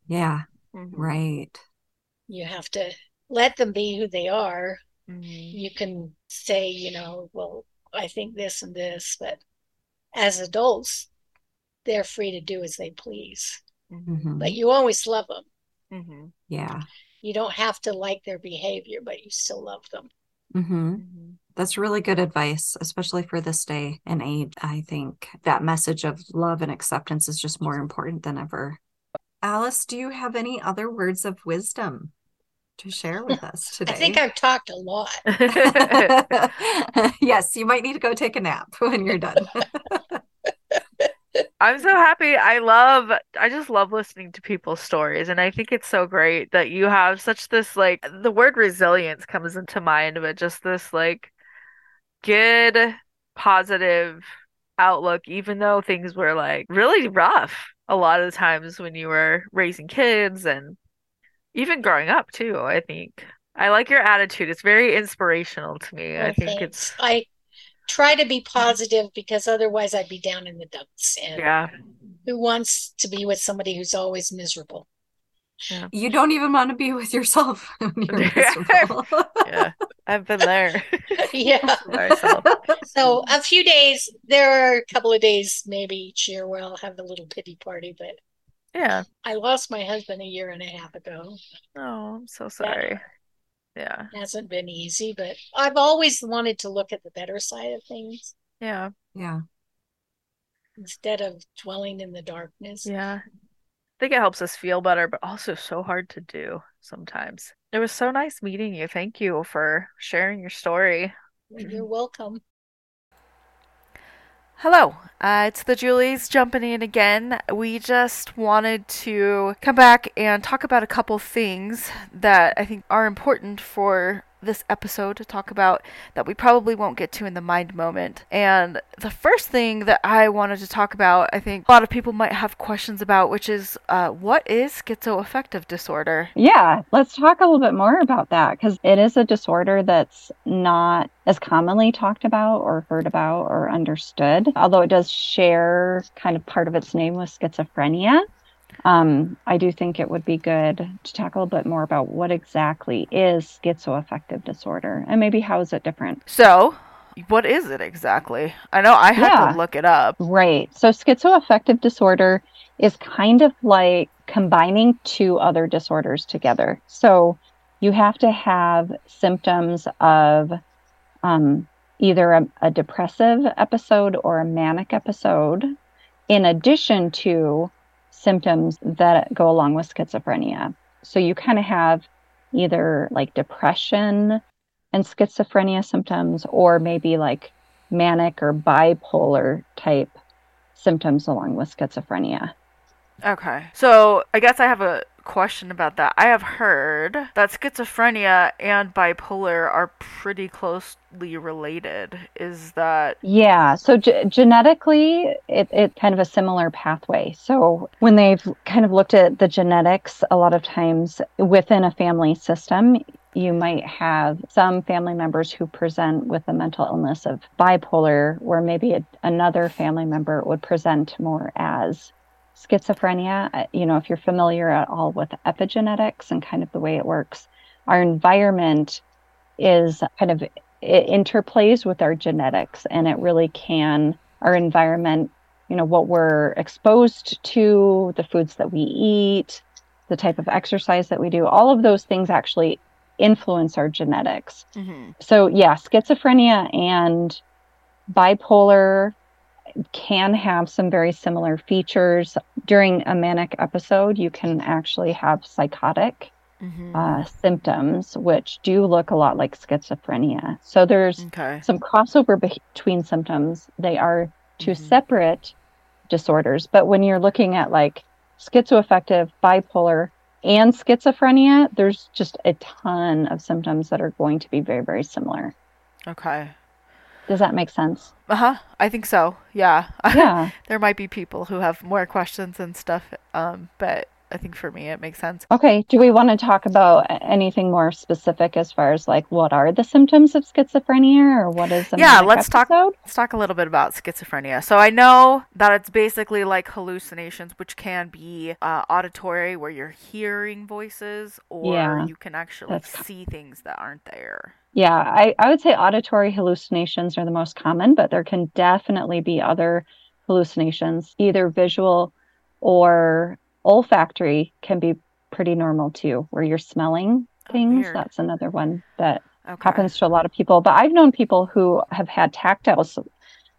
S2: yeah.
S1: Mhm.
S2: Right.
S3: You have to let them be who they are.
S1: Mhm.
S3: You can say, you know, well, I think this and this, but as adults, they're free to do as they please.
S2: Mhm.
S3: But you always love them.
S1: Mhm.
S2: Yeah.
S3: You don't have to like their behavior, but you still love them.
S2: hmm
S1: Mhm.
S2: That's really good advice, especially for this day and age. I think that message of love and acceptance is just more important than ever. Alice, do you have any other words of wisdom to share with us today?
S3: I think I've talked a lot.
S2: yes, you might need to go take a nap when you're done.
S1: I'm so happy. I love, I just love listening to people's stories. And I think it's so great that you have such this, like, the word resilience comes into mind, but just this, like, good, positive outlook, even though things were, like, really rough a lot of the times when you were raising kids and even growing up, too, I think. I like your attitude. It's very inspirational to me. I think
S3: thanks.
S1: it's,
S3: I try to be positive because otherwise I'd be down in the dumps. And
S1: yeah.
S3: who wants to be with somebody who's always miserable?
S2: You don't even want to be with yourself when you're miserable.
S1: Yeah. I've been there
S3: yeah. So a few days, there are a couple of days maybe each year where I'll have a little pity party, but
S1: Yeah.
S3: I lost my husband a year and a half ago.
S1: Oh, I'm so sorry. Yeah.
S3: Hasn't been easy, but I've always wanted to look at the better side of things.
S1: Yeah.
S2: Yeah.
S3: instead of dwelling in the darkness.
S1: Yeah.
S4: I think it helps us feel better, but also so hard to do sometimes. It was so nice meeting you. Thank you for sharing your story.
S3: You're welcome.
S1: Hello, uh, it's the Julies jumping in again. We just wanted to come back and talk about a couple things that I think are important for this episode to talk about that we probably won't get to in the mind moment. And the first thing that I wanted to talk about, I think a lot of people might have questions about, which is uh, what is schizoaffective disorder?
S2: Yeah, let's talk a little bit more about that because it is a disorder that's not as commonly talked about or heard about or understood, although it does share kind of part of its name with schizophrenia. Um, I do think it would be good to talk a little bit more about what exactly is schizoaffective disorder and maybe how is it different.
S1: So, what is it exactly? I know I had
S2: Yeah.
S1: to look it up.
S2: Right. So schizoaffective disorder is kind of like combining two other disorders together. So you have to have symptoms of um, either a, a depressive episode or a manic episode, in addition to symptoms that go along with schizophrenia. So you kind of have either like depression and schizophrenia symptoms, or maybe like manic or bipolar type symptoms along with schizophrenia.
S1: Okay. So I guess I have a question about that. I have heard that schizophrenia and bipolar are pretty closely related. Is that
S2: Yeah, so ge- genetically, it, it kind of a similar pathway. So when they've kind of looked at the genetics, a lot of times within a family system, you might have some family members who present with a mental illness of bipolar, where maybe a, another family member would present more as schizophrenia. Uh, You know, if you're familiar at all with epigenetics and kind of the way it works, our environment is kind of it interplays with our genetics and it really can our environment you know what we're exposed to the foods that we eat the type of exercise that we do all of those things actually influence our genetics
S1: mm-hmm.
S2: so yeah schizophrenia and bipolar can have some very similar features during a manic episode you can actually have psychotic
S1: Mm-hmm.
S2: uh, symptoms, which do look a lot like schizophrenia. So there's
S1: okay.
S2: some crossover be- between symptoms. They are 2
S1: Mhm.
S2: separate disorders, but when you're looking at like schizoaffective, bipolar, and schizophrenia, there's just a ton of symptoms that are going to be very, very similar.
S1: Okay.
S2: Does that make sense?
S1: Uh huh. I think so. Yeah.
S2: Yeah.
S1: there might be people who have more questions and stuff. Um, but I think for me it makes sense.
S2: Okay. Do we want to talk about anything more specific as far as like what are the symptoms of schizophrenia or what is
S1: Yeah, let's talk- Let's talk a little bit about schizophrenia. So I know that it's basically like hallucinations, which can be uh, auditory, where you're hearing voices, or
S2: Yeah,
S1: you can actually
S2: that's-
S1: see things that aren't there.
S2: Yeah, I, I would say auditory hallucinations are the most common, but there can definitely be other hallucinations, either visual or olfactory can be pretty normal too, where you're smelling
S1: Oh,
S2: things.
S1: weird.
S2: That's another one that
S1: Okay.
S2: happens to a lot of people. But I've known people who have had tactile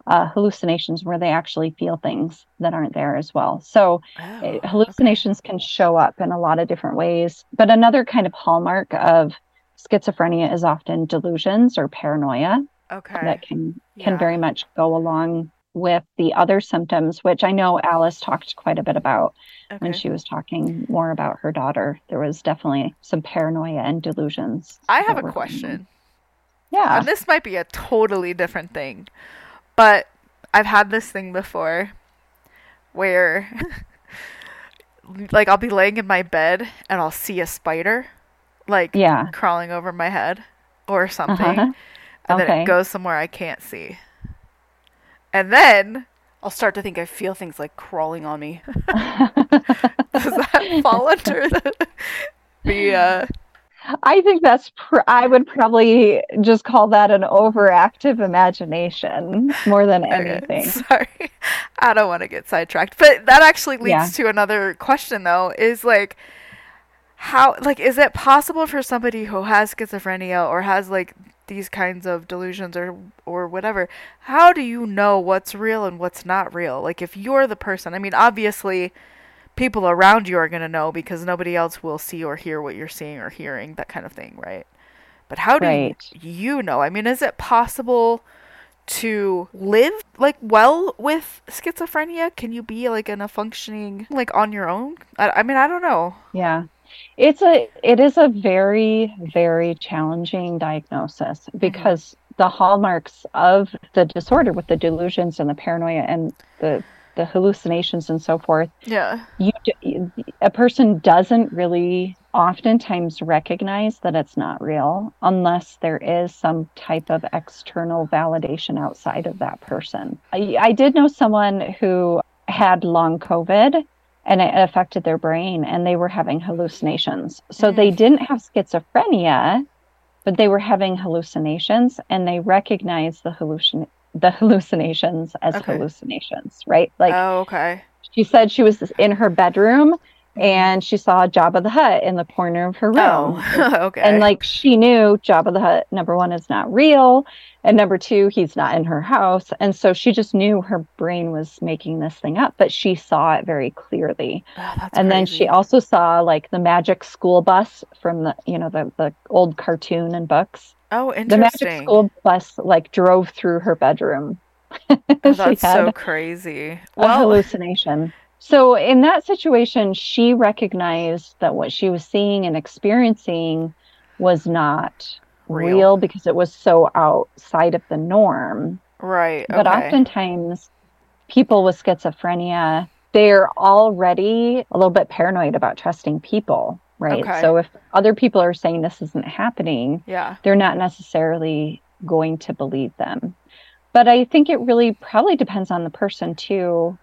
S2: uh, hallucinations where they actually feel things that aren't there as well. So
S1: Oh,
S2: uh,
S1: okay.
S2: hallucinations can show up in a lot of different ways. But another kind of hallmark of schizophrenia is often delusions or paranoia
S1: Okay.
S2: that can can
S1: Yeah.
S2: very much go along with the other symptoms, which I know Alice talked quite a bit about when she was talking more about her daughter. There was definitely some paranoia and delusions.
S1: I have a question.
S2: Yeah.
S1: And this might be a totally different thing, but I've had this thing before where, like, I'll be laying in my bed and I'll see a spider, like,
S2: Yeah.
S1: crawling over my head or something,
S2: Uh-huh.
S1: and then it goes somewhere I can't see. And then I'll start to think I feel things like crawling on me. Does that fall under the, the uh,
S2: I think that's pr- I would probably just call that an overactive imagination more than
S1: Okay,
S2: anything.
S1: Sorry. I don't want to get sidetracked. But that actually leads
S2: Yeah.
S1: to another question though, is like how like is it possible for somebody who has schizophrenia or has like these kinds of delusions or or whatever, how do you know what's real and what's not real? Like if you're the person, I mean, obviously people around you are going to know because nobody else will see or hear what you're seeing or hearing, that kind of thing, right? But how do
S2: Right.
S1: you know? I mean, is it possible to live like well with schizophrenia? Can you be like in a functioning like on your own? I, I mean, I don't know.
S2: Yeah. It's a it is a very, very challenging diagnosis mm-hmm. because the hallmarks of the disorder with the delusions and the paranoia and the the hallucinations and so forth,
S1: Yeah.
S2: you a person doesn't really oftentimes recognize that it's not real unless there is some type of external validation outside of that person. I, I did know someone who had long COVID and it affected their brain and they were having hallucinations. So they didn't have schizophrenia, but they were having hallucinations and they recognized the hallucin the hallucinations as
S1: Okay.
S2: hallucinations, right? Like
S1: oh, okay.
S2: she said she was in her bedroom and she saw Jabba the Hutt in the corner of her room.
S1: Oh, okay.
S2: And like she knew Jabba the Hutt, number one, is not real. And number two, he's not in her house. And so she just knew her brain was making this thing up, but she saw it very clearly.
S1: Oh,
S2: and then she also saw like the magic school bus from the, you know, the, the old cartoon and books.
S1: Oh, interesting.
S2: The magic school bus like drove through her bedroom.
S1: Oh, that's so crazy.
S2: a
S1: Well,
S2: hallucination. So in that situation, she recognized that what she was seeing and experiencing was not
S1: Real.
S2: real, because it was so outside of the norm.
S1: right.
S2: But oftentimes, people with schizophrenia, they're already a little bit paranoid about trusting people, right?
S1: Okay.
S2: So if other people are saying this isn't happening,
S1: yeah.
S2: they're not necessarily going to believe them. But I think it really probably depends on the person too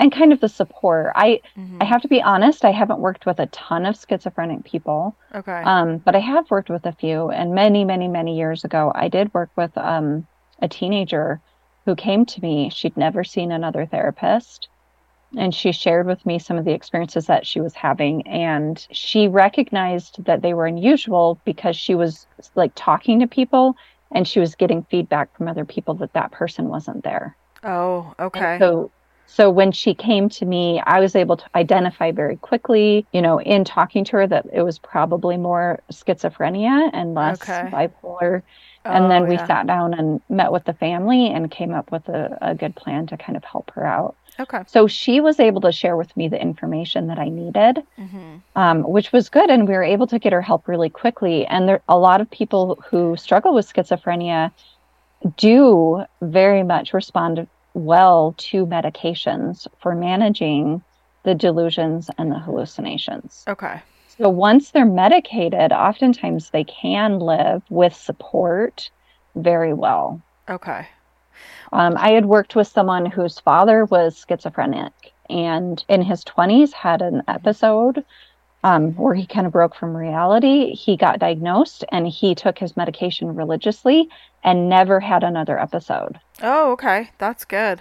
S2: and kind of the support. I
S1: Mhm.
S2: I have to be honest, I haven't worked with a ton of schizophrenic people.
S1: Okay.
S2: Um, but I have worked with a few and many, many, many years ago I did work with um a teenager who came to me. She'd never seen another therapist. And she shared with me some of the experiences that she was having. And she recognized that they were unusual because she was like talking to people and she was getting feedback from other people that that person wasn't there.
S1: oh,
S2: And
S1: okay.
S2: So, so when she came to me, I was able to identify very quickly, you know, in talking to her that it was probably more schizophrenia and less
S1: Okay.
S2: bipolar. And then
S1: Oh,
S2: we
S1: yeah.
S2: sat down and met with the family and came up with a, a good plan to kind of help her out.
S1: Okay.
S2: So she was able to share with me the information that I needed,
S1: hmm
S2: um, which was good. And we were able to get her help really quickly. And there a lot of people who struggle with schizophrenia do very much respond well to medications for managing the delusions and the hallucinations.
S1: Okay.
S2: So once they're medicated, oftentimes they can live with support very well.
S1: Okay.
S2: Um, I had worked with someone whose father was schizophrenic and in his 20s had an episode um, where he kind of broke from reality. He got diagnosed and he took his medication religiously and never had another episode.
S1: Oh, okay. That's good.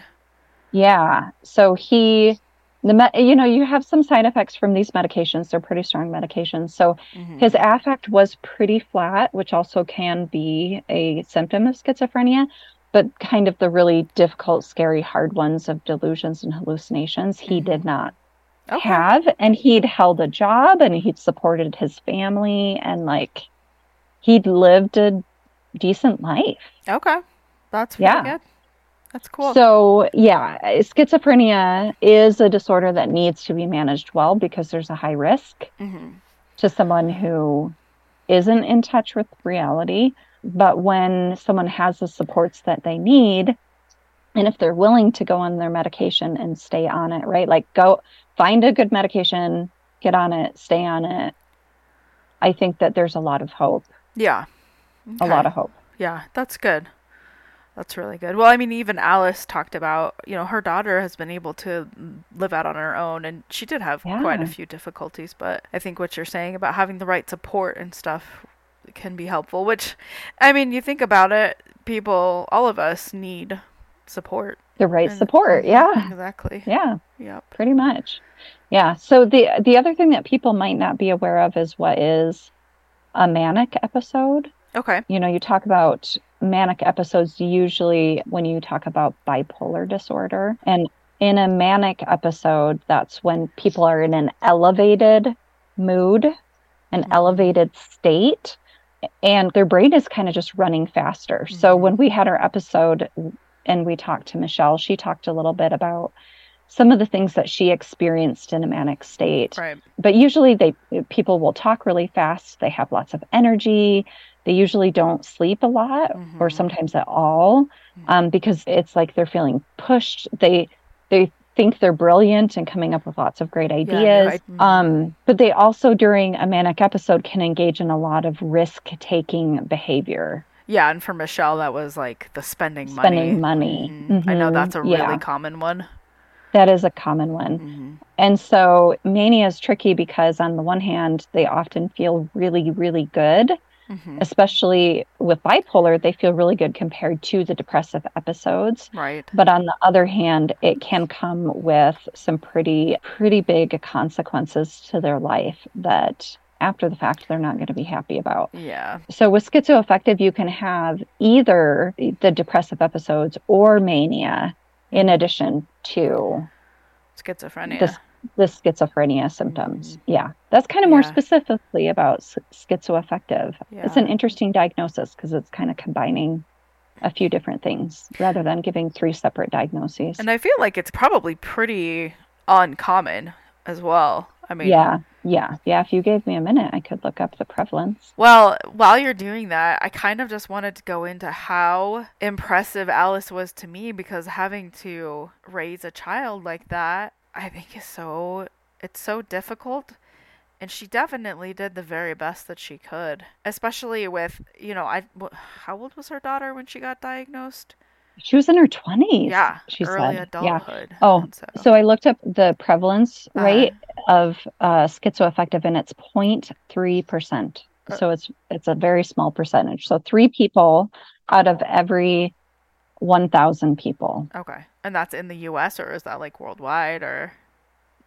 S2: Yeah. So he, the me- you know, you have some side effects from these medications. They're pretty strong medications. So
S1: Mhm.
S2: his affect was pretty flat, which also can be a symptom of schizophrenia, but kind of the really difficult, scary, hard ones of delusions and hallucinations, he did not
S1: Okay.
S2: have. And he'd held a job and he'd supported his family and like he'd lived a decent life.
S1: Okay. That's
S2: Yeah.
S1: good. That's cool.
S2: So, yeah, schizophrenia is a disorder that needs to be managed well because there's a high risk
S1: hmm
S2: to someone who isn't in touch with reality. But when someone has the supports that they need, and if they're willing to go on their medication and stay on it, right? Like go find a good medication, get on it, stay on it. I think that there's a lot of hope,
S1: Yeah.
S2: a lot of hope.
S1: Yeah, that's good. That's really good. Well, I mean, even Alice talked about, you know, her daughter has been able to live out on her own, and she did have quite a few difficulties. But I think what you're saying about having the right support and stuff can be helpful. Which, I mean, you think about it, people, all of us need support.
S2: The right
S1: and-
S2: support. Yeah.
S1: Exactly.
S2: Yeah.
S1: Yeah.
S2: pretty much yeah so the the other thing that people might not be aware of is what is a manic episode
S1: Okay.
S2: You know, you talk about manic episodes usually when you talk about bipolar disorder. And in a manic episode, that's when people are in an elevated mood, an
S1: Mhm.
S2: elevated state, and their brain is kind of just running faster. So
S1: Mhm.
S2: when we had our episode and we talked to Michelle, she talked a little bit about some of the things that she experienced in a manic state.
S1: Right.
S2: but usually they people will talk really fast. They have lots of energy. They usually don't sleep a lot or
S1: Mhm.
S2: sometimes at all um, because it's like they're feeling pushed. They they think they're brilliant and coming up with lots of great ideas.
S1: Id- mhm.
S2: um, but they also during a manic episode can engage in a lot of risk taking behavior
S1: Yeah, and for Michelle, that was like the spending money.
S2: spending money
S1: Mhm. I know
S2: Mhm.
S1: that's a
S2: Yeah.
S1: really common one.
S2: that is a common one
S1: hmm
S2: And so mania is tricky because, on the one hand, they often feel really, really good,
S1: hmm
S2: especially with bipolar, they feel really good compared to the depressive episodes.
S1: Right.
S2: But on the other hand, it can come with some pretty, pretty big consequences to their life that after the fact they're not going to be happy about.
S1: Yeah.
S2: So with schizoaffective, you can have either the depressive episodes or mania in addition to
S1: Schizophrenia.
S2: the, the schizophrenia symptoms. Mm-hmm. Yeah, that's kind of more
S1: Yeah.
S2: specifically about s- schizoaffective. It's an interesting diagnosis because it's kind of combining a few different things rather than giving three separate diagnoses.
S1: And I feel like it's probably pretty uncommon as well. I mean,
S2: yeah, yeah, yeah. If you gave me a minute, I could look up the prevalence.
S1: Well, while you're doing that, I kind of just wanted to go into how impressive Alice was to me because having to raise a child like that, I think is so it's so difficult. And she definitely did the very best that she could, especially with, you know, I how old was her daughter when she got diagnosed?
S2: She was in her twenties.
S1: Yeah,
S2: she
S1: early
S2: said. Yeah.
S1: adulthood.
S2: Oh,
S1: so,
S2: So I looked up the prevalence
S1: Uh-huh.
S2: rate of uh, schizoaffective, and it's 0.3 percent.
S1: Uh.
S2: So it's it's a very small percentage. So three people out of every 1,000 people.
S1: okay, and that's in the U.S. or is that like worldwide or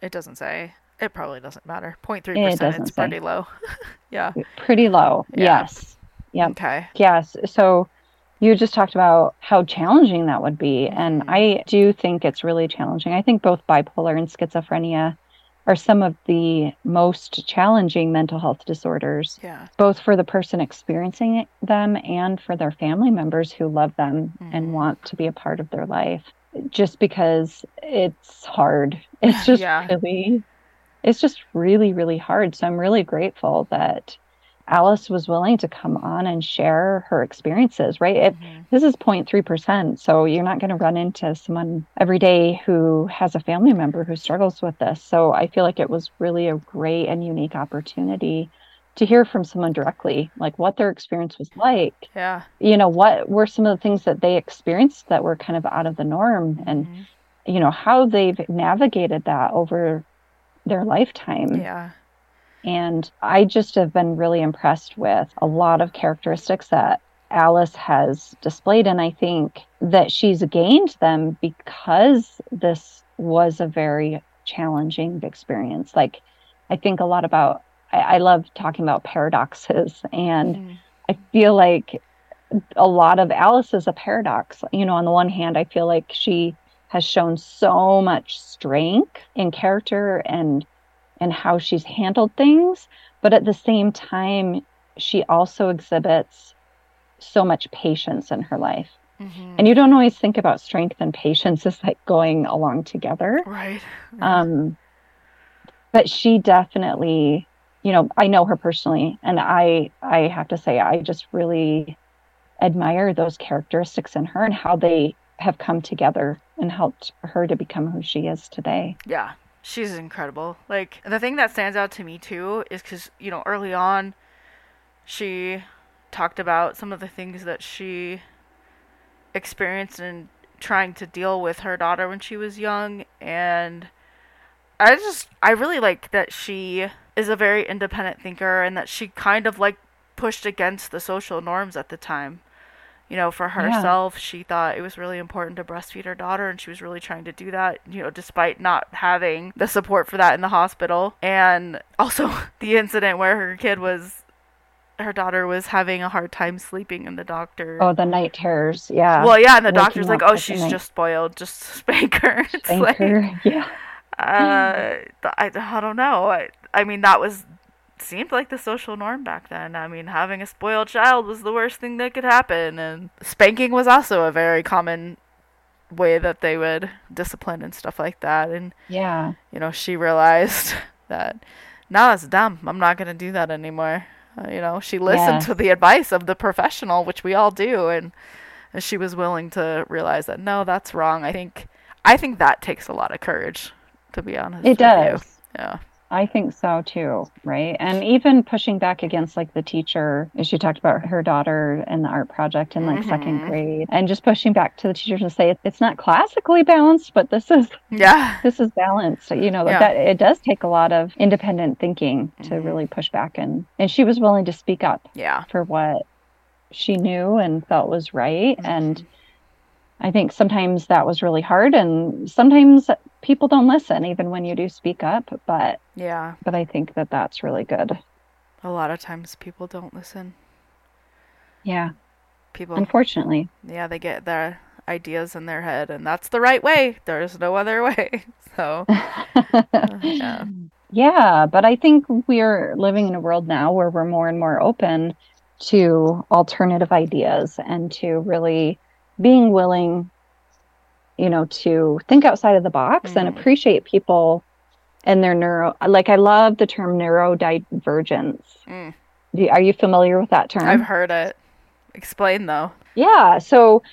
S1: it doesn't say. It probably doesn't matter. 0.3
S2: It
S1: percent.
S2: doesn't
S1: It's
S2: say.
S1: pretty low. yeah.
S2: Pretty low.
S1: Yeah.
S2: Yes. Yep.
S1: Okay.
S2: Yes. So you just talked about how challenging that would be. And
S1: Mhm.
S2: I do think it's really challenging. I think both bipolar and schizophrenia are some of the most challenging mental health disorders,
S1: Yeah.
S2: both for the person experiencing them and for their family members who love them
S1: Mhm.
S2: and want to be a part of their life. Just because it's hard. It's just
S1: Yeah.
S2: really, it's just really, really hard. So I'm really grateful that Alice was willing to come on and share her experiences, right? It,
S1: Mhm.
S2: this is 0.3%. So you're not going to run into someone every day who has a family member who struggles with this. So I feel like it was really a great and unique opportunity to hear from someone directly, like what their experience was like.
S1: Yeah.
S2: You know, what were some of the things that they experienced that were kind of out of the norm and,
S1: Mhm.
S2: you know, how they've navigated that over their lifetime.
S1: Yeah.
S2: And I just have been really impressed with a lot of characteristics that Alice has displayed. And I think that she's gained them because this was a very challenging experience. Like, I think a lot about, I, I love talking about paradoxes. And
S1: Mhm.
S2: I feel like a lot of Alice is a paradox. You know, on the one hand, I feel like she has shown so much strength in character and and how she's handled things, but at the same time, she also exhibits so much patience in her life.
S1: Mhm.
S2: And you don't always think about strength and patience as like going along together.
S1: Right. Yeah.
S2: Um, but she definitely, you know, I know her personally, and I I have to say I just really admire those characteristics in her and how they have come together and helped her to become who she is today.
S1: Yeah, she's incredible. Like the thing that stands out to me too is because you know early on, she talked about some of the things that she experienced in trying to deal with her daughter when she was young, and I just I really like that she is a very independent thinker and that she kind of like pushed against the social norms at the time. You know, for
S2: Yeah.
S1: herself, she thought it was really important to breastfeed her daughter, and she was really trying to do that, you know, despite not having the support for that in the hospital. And also, the incident where her kid was her daughter was having a hard time sleeping, and the doctor.
S2: Oh, the night terrors. Yeah.
S1: Well, yeah, and the
S2: Waking
S1: doctor's like, "Oh, she's
S2: night.
S1: just spoiled. Just spank her." It's
S2: Thank
S1: like,
S2: her. Yeah.
S1: uh, I, I don't know. I, I mean, that was seemed like the social norm back then. I mean, having a spoiled child was the worst thing that could happen, and spanking was also a very common way that they would discipline and stuff like that. And
S2: Yeah.
S1: you know, she realized that no, it's dumb. I'm not gonna do that anymore. Uh, you know, she listened
S2: Yes.
S1: to the advice of the professional, which we all do, and, and she was willing to realize that no, that's wrong. I think, I think that takes a lot of courage, to be honest.
S2: It
S1: with you.
S2: does.
S1: Yeah.
S2: I think so too, right? And even pushing back against like the teacher, as she talked about her daughter and the art project in like second
S1: Mhm.
S2: grade, and just pushing back to the teachers and say it's not classically balanced, but this is
S1: Yeah.
S2: this is balanced. You know,
S1: Yeah.
S2: that it does take a lot of independent thinking to
S1: Mhm.
S2: really push back and and she was willing to speak up
S1: Yeah.
S2: for what she knew and felt was right. And
S1: Mhm.
S2: I think sometimes that was really hard and sometimes people don't listen even when you do speak up, but
S1: Yeah.
S2: but I think that that's really good.
S1: A lot of times people don't listen.
S2: Yeah,
S1: People,
S2: unfortunately.
S1: yeah, they get their ideas in their head, and that's the right way. There's no other way. So, yeah.
S2: Yeah, but I think we're living in a world now where we're more and more open to alternative ideas and to really being willing, you know, to think outside of the box and
S1: Mhm.
S2: appreciate people and their neuro. Like, I love the term neurodivergence.
S1: Mm.
S2: Are you familiar with that term?
S1: I've heard it. Explain though.
S2: Yeah, so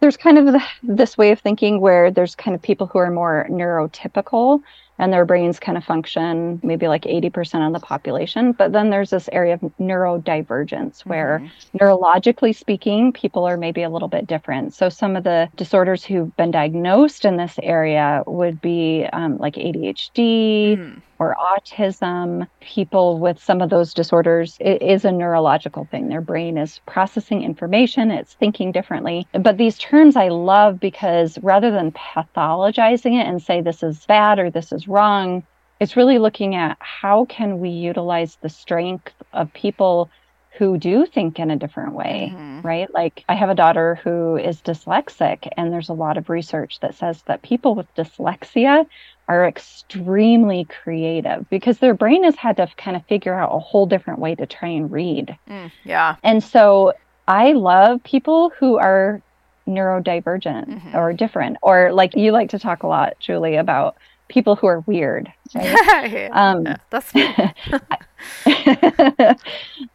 S2: there's kind of the, this way of thinking where there's kind of people who are more neurotypical and their brains kind of function maybe like 80% of the population. But then there's this area of neurodivergence where
S1: Mhm.
S2: neurologically speaking, people are maybe a little bit different. So some of the disorders who've been diagnosed in this area would be um, like ADHD
S1: Mm.
S2: Or autism. People with some of those disorders, it is a neurological thing. Their brain is processing information, it's thinking differently. But these terms I love because rather than pathologizing it and say this is bad or this is wrong, it's really looking at how can we utilize the strength of people who do think in a different way
S1: Mhm.
S2: right? Like I have a daughter who is dyslexic, and there's a lot of research that says that people with dyslexia are extremely creative because their brain has had to kind of figure out a whole different way to try and read.
S1: Mm. Yeah.
S2: And so I love people who are neurodivergent
S1: Mhm.
S2: or different, or like you like to talk a lot, Julie, about people who are weird, right?
S1: yeah.
S2: Um,
S1: yeah. That's.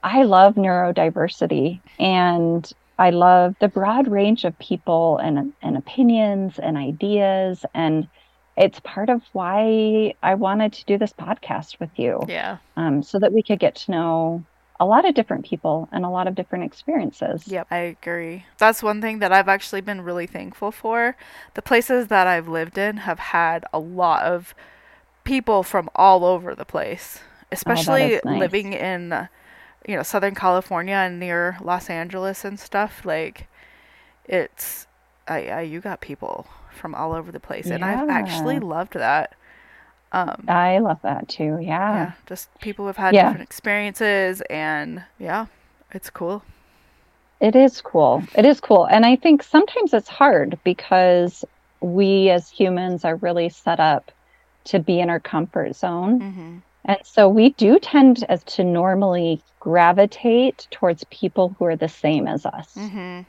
S2: I love neurodiversity and I love the broad range of people and, and opinions and ideas. And it's part of why I wanted to do this podcast with you
S1: yeah.
S2: um, so that we could get to know a lot of different people and a lot of different experiences.
S1: Yep, I agree. That's one thing that I've actually been really thankful for. The places that I've lived in have had a lot of people from all over the place, especially
S2: is nice.
S1: living in, you know, Southern California and near Los Angeles and stuff. Like, it's, I, I you got people from all over the place, and I've actually loved that. Um,
S2: I love that too. Yeah.
S1: yeah, just people who've had
S2: Yeah.
S1: different experiences, and yeah, it's cool.
S2: It is cool. It is cool. And I think sometimes it's hard because we as humans are really set up to be in our comfort zone.
S1: hmm
S2: And so we do tend as to normally gravitate towards people who are the same as us.
S1: hmm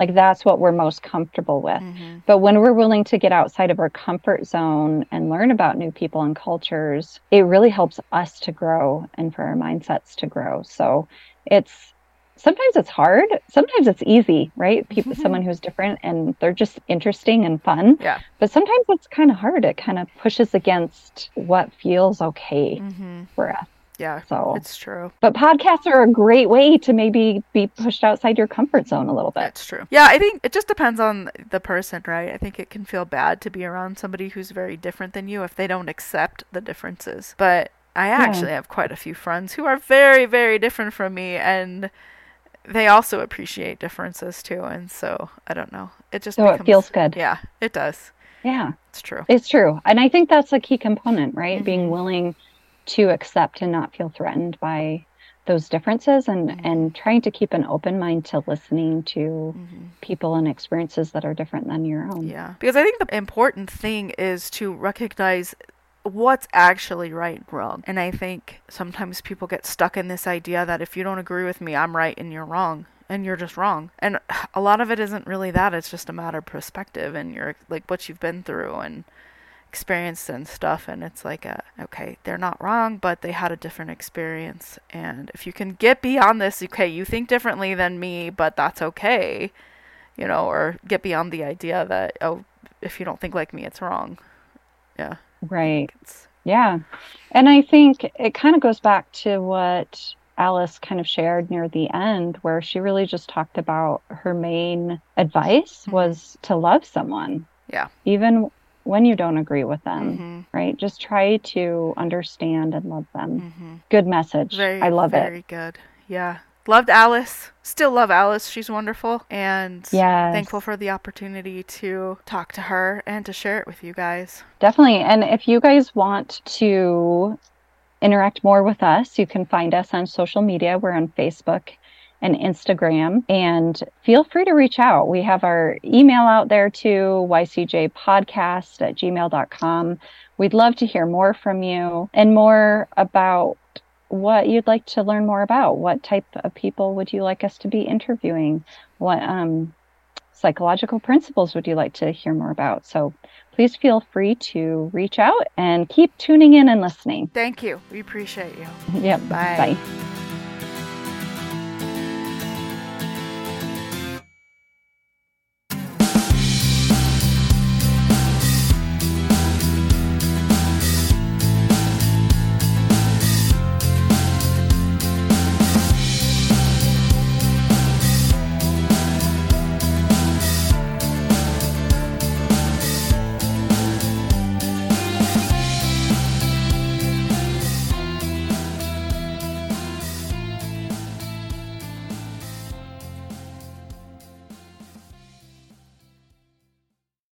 S2: Like that's what we're most comfortable with.
S1: hmm
S2: But when we're willing to get outside of our comfort zone and learn about new people and cultures, it really helps us to grow and for our mindsets to grow. So it's sometimes it's hard, sometimes it's easy, right? People
S1: Mhm.
S2: someone who's different and they're just interesting and fun.
S1: Yeah.
S2: But sometimes it's kind of hard. It kind of pushes against what feels okay
S1: hmm
S2: for us.
S1: Yeah,
S2: So
S1: it's true.
S2: but podcasts are a great way to maybe be pushed outside your comfort zone a little bit.
S1: That's true. Yeah, I think it just depends on the person, right? I think it can feel bad to be around somebody who's very different than you if they don't accept the differences. But I actually have quite a few friends who are very, very different from me and they also appreciate differences too. And so, I don't know. It just
S2: So it
S1: becomes,
S2: feels good.
S1: Yeah, it does.
S2: Yeah.
S1: It's true.
S2: It's true. And I think that's a key component, right?
S1: Mhm.
S2: Being willing to accept and not feel threatened by those differences and
S1: Mhm.
S2: and trying to keep an open mind to listening to
S1: Mhm.
S2: people and experiences that are different than your own.
S1: Yeah. Because I think the important thing is to recognize what's actually right and wrong. And I think sometimes people get stuck in this idea that if you don't agree with me, I'm right and you're wrong. And you're just wrong. And a lot of it isn't really that. It's just a matter of perspective and your like what you've been through and experienced and stuff and it's like a, okay they're not wrong but they had a different experience and if you can get beyond this okay you think differently than me but that's okay you know or get beyond the idea that oh if you don't think like me it's wrong yeah
S2: Right. Yeah. And I think it kind of goes back to what Alice kind of shared near the end, where she really just talked about her main advice
S1: Mhm.
S2: was to love someone.
S1: Yeah.
S2: Even when you don't agree with them,
S1: Mhm.
S2: right? Just try to understand and love them.
S1: Mhm.
S2: Good message.
S1: very
S2: I love it.
S1: very good yeah loved alice still love alice she's wonderful and
S2: Yes.
S1: thankful for the opportunity to talk to her and to share it with you guys
S2: Definitely. And if you guys want to interact more with us, you can find us on social media. We're on Facebook and Instagram. And feel free to reach out. We have our email out there too, ycjpodcast at gmail.com. We'd love to hear more from you and more about what you'd like to learn more about. What type of people would you like us to be interviewing? What um, psychological principles would you like to hear more about? So please feel free to reach out and keep tuning in and listening.
S1: thank you we appreciate you
S2: Yep.
S1: Bye.
S2: Bye.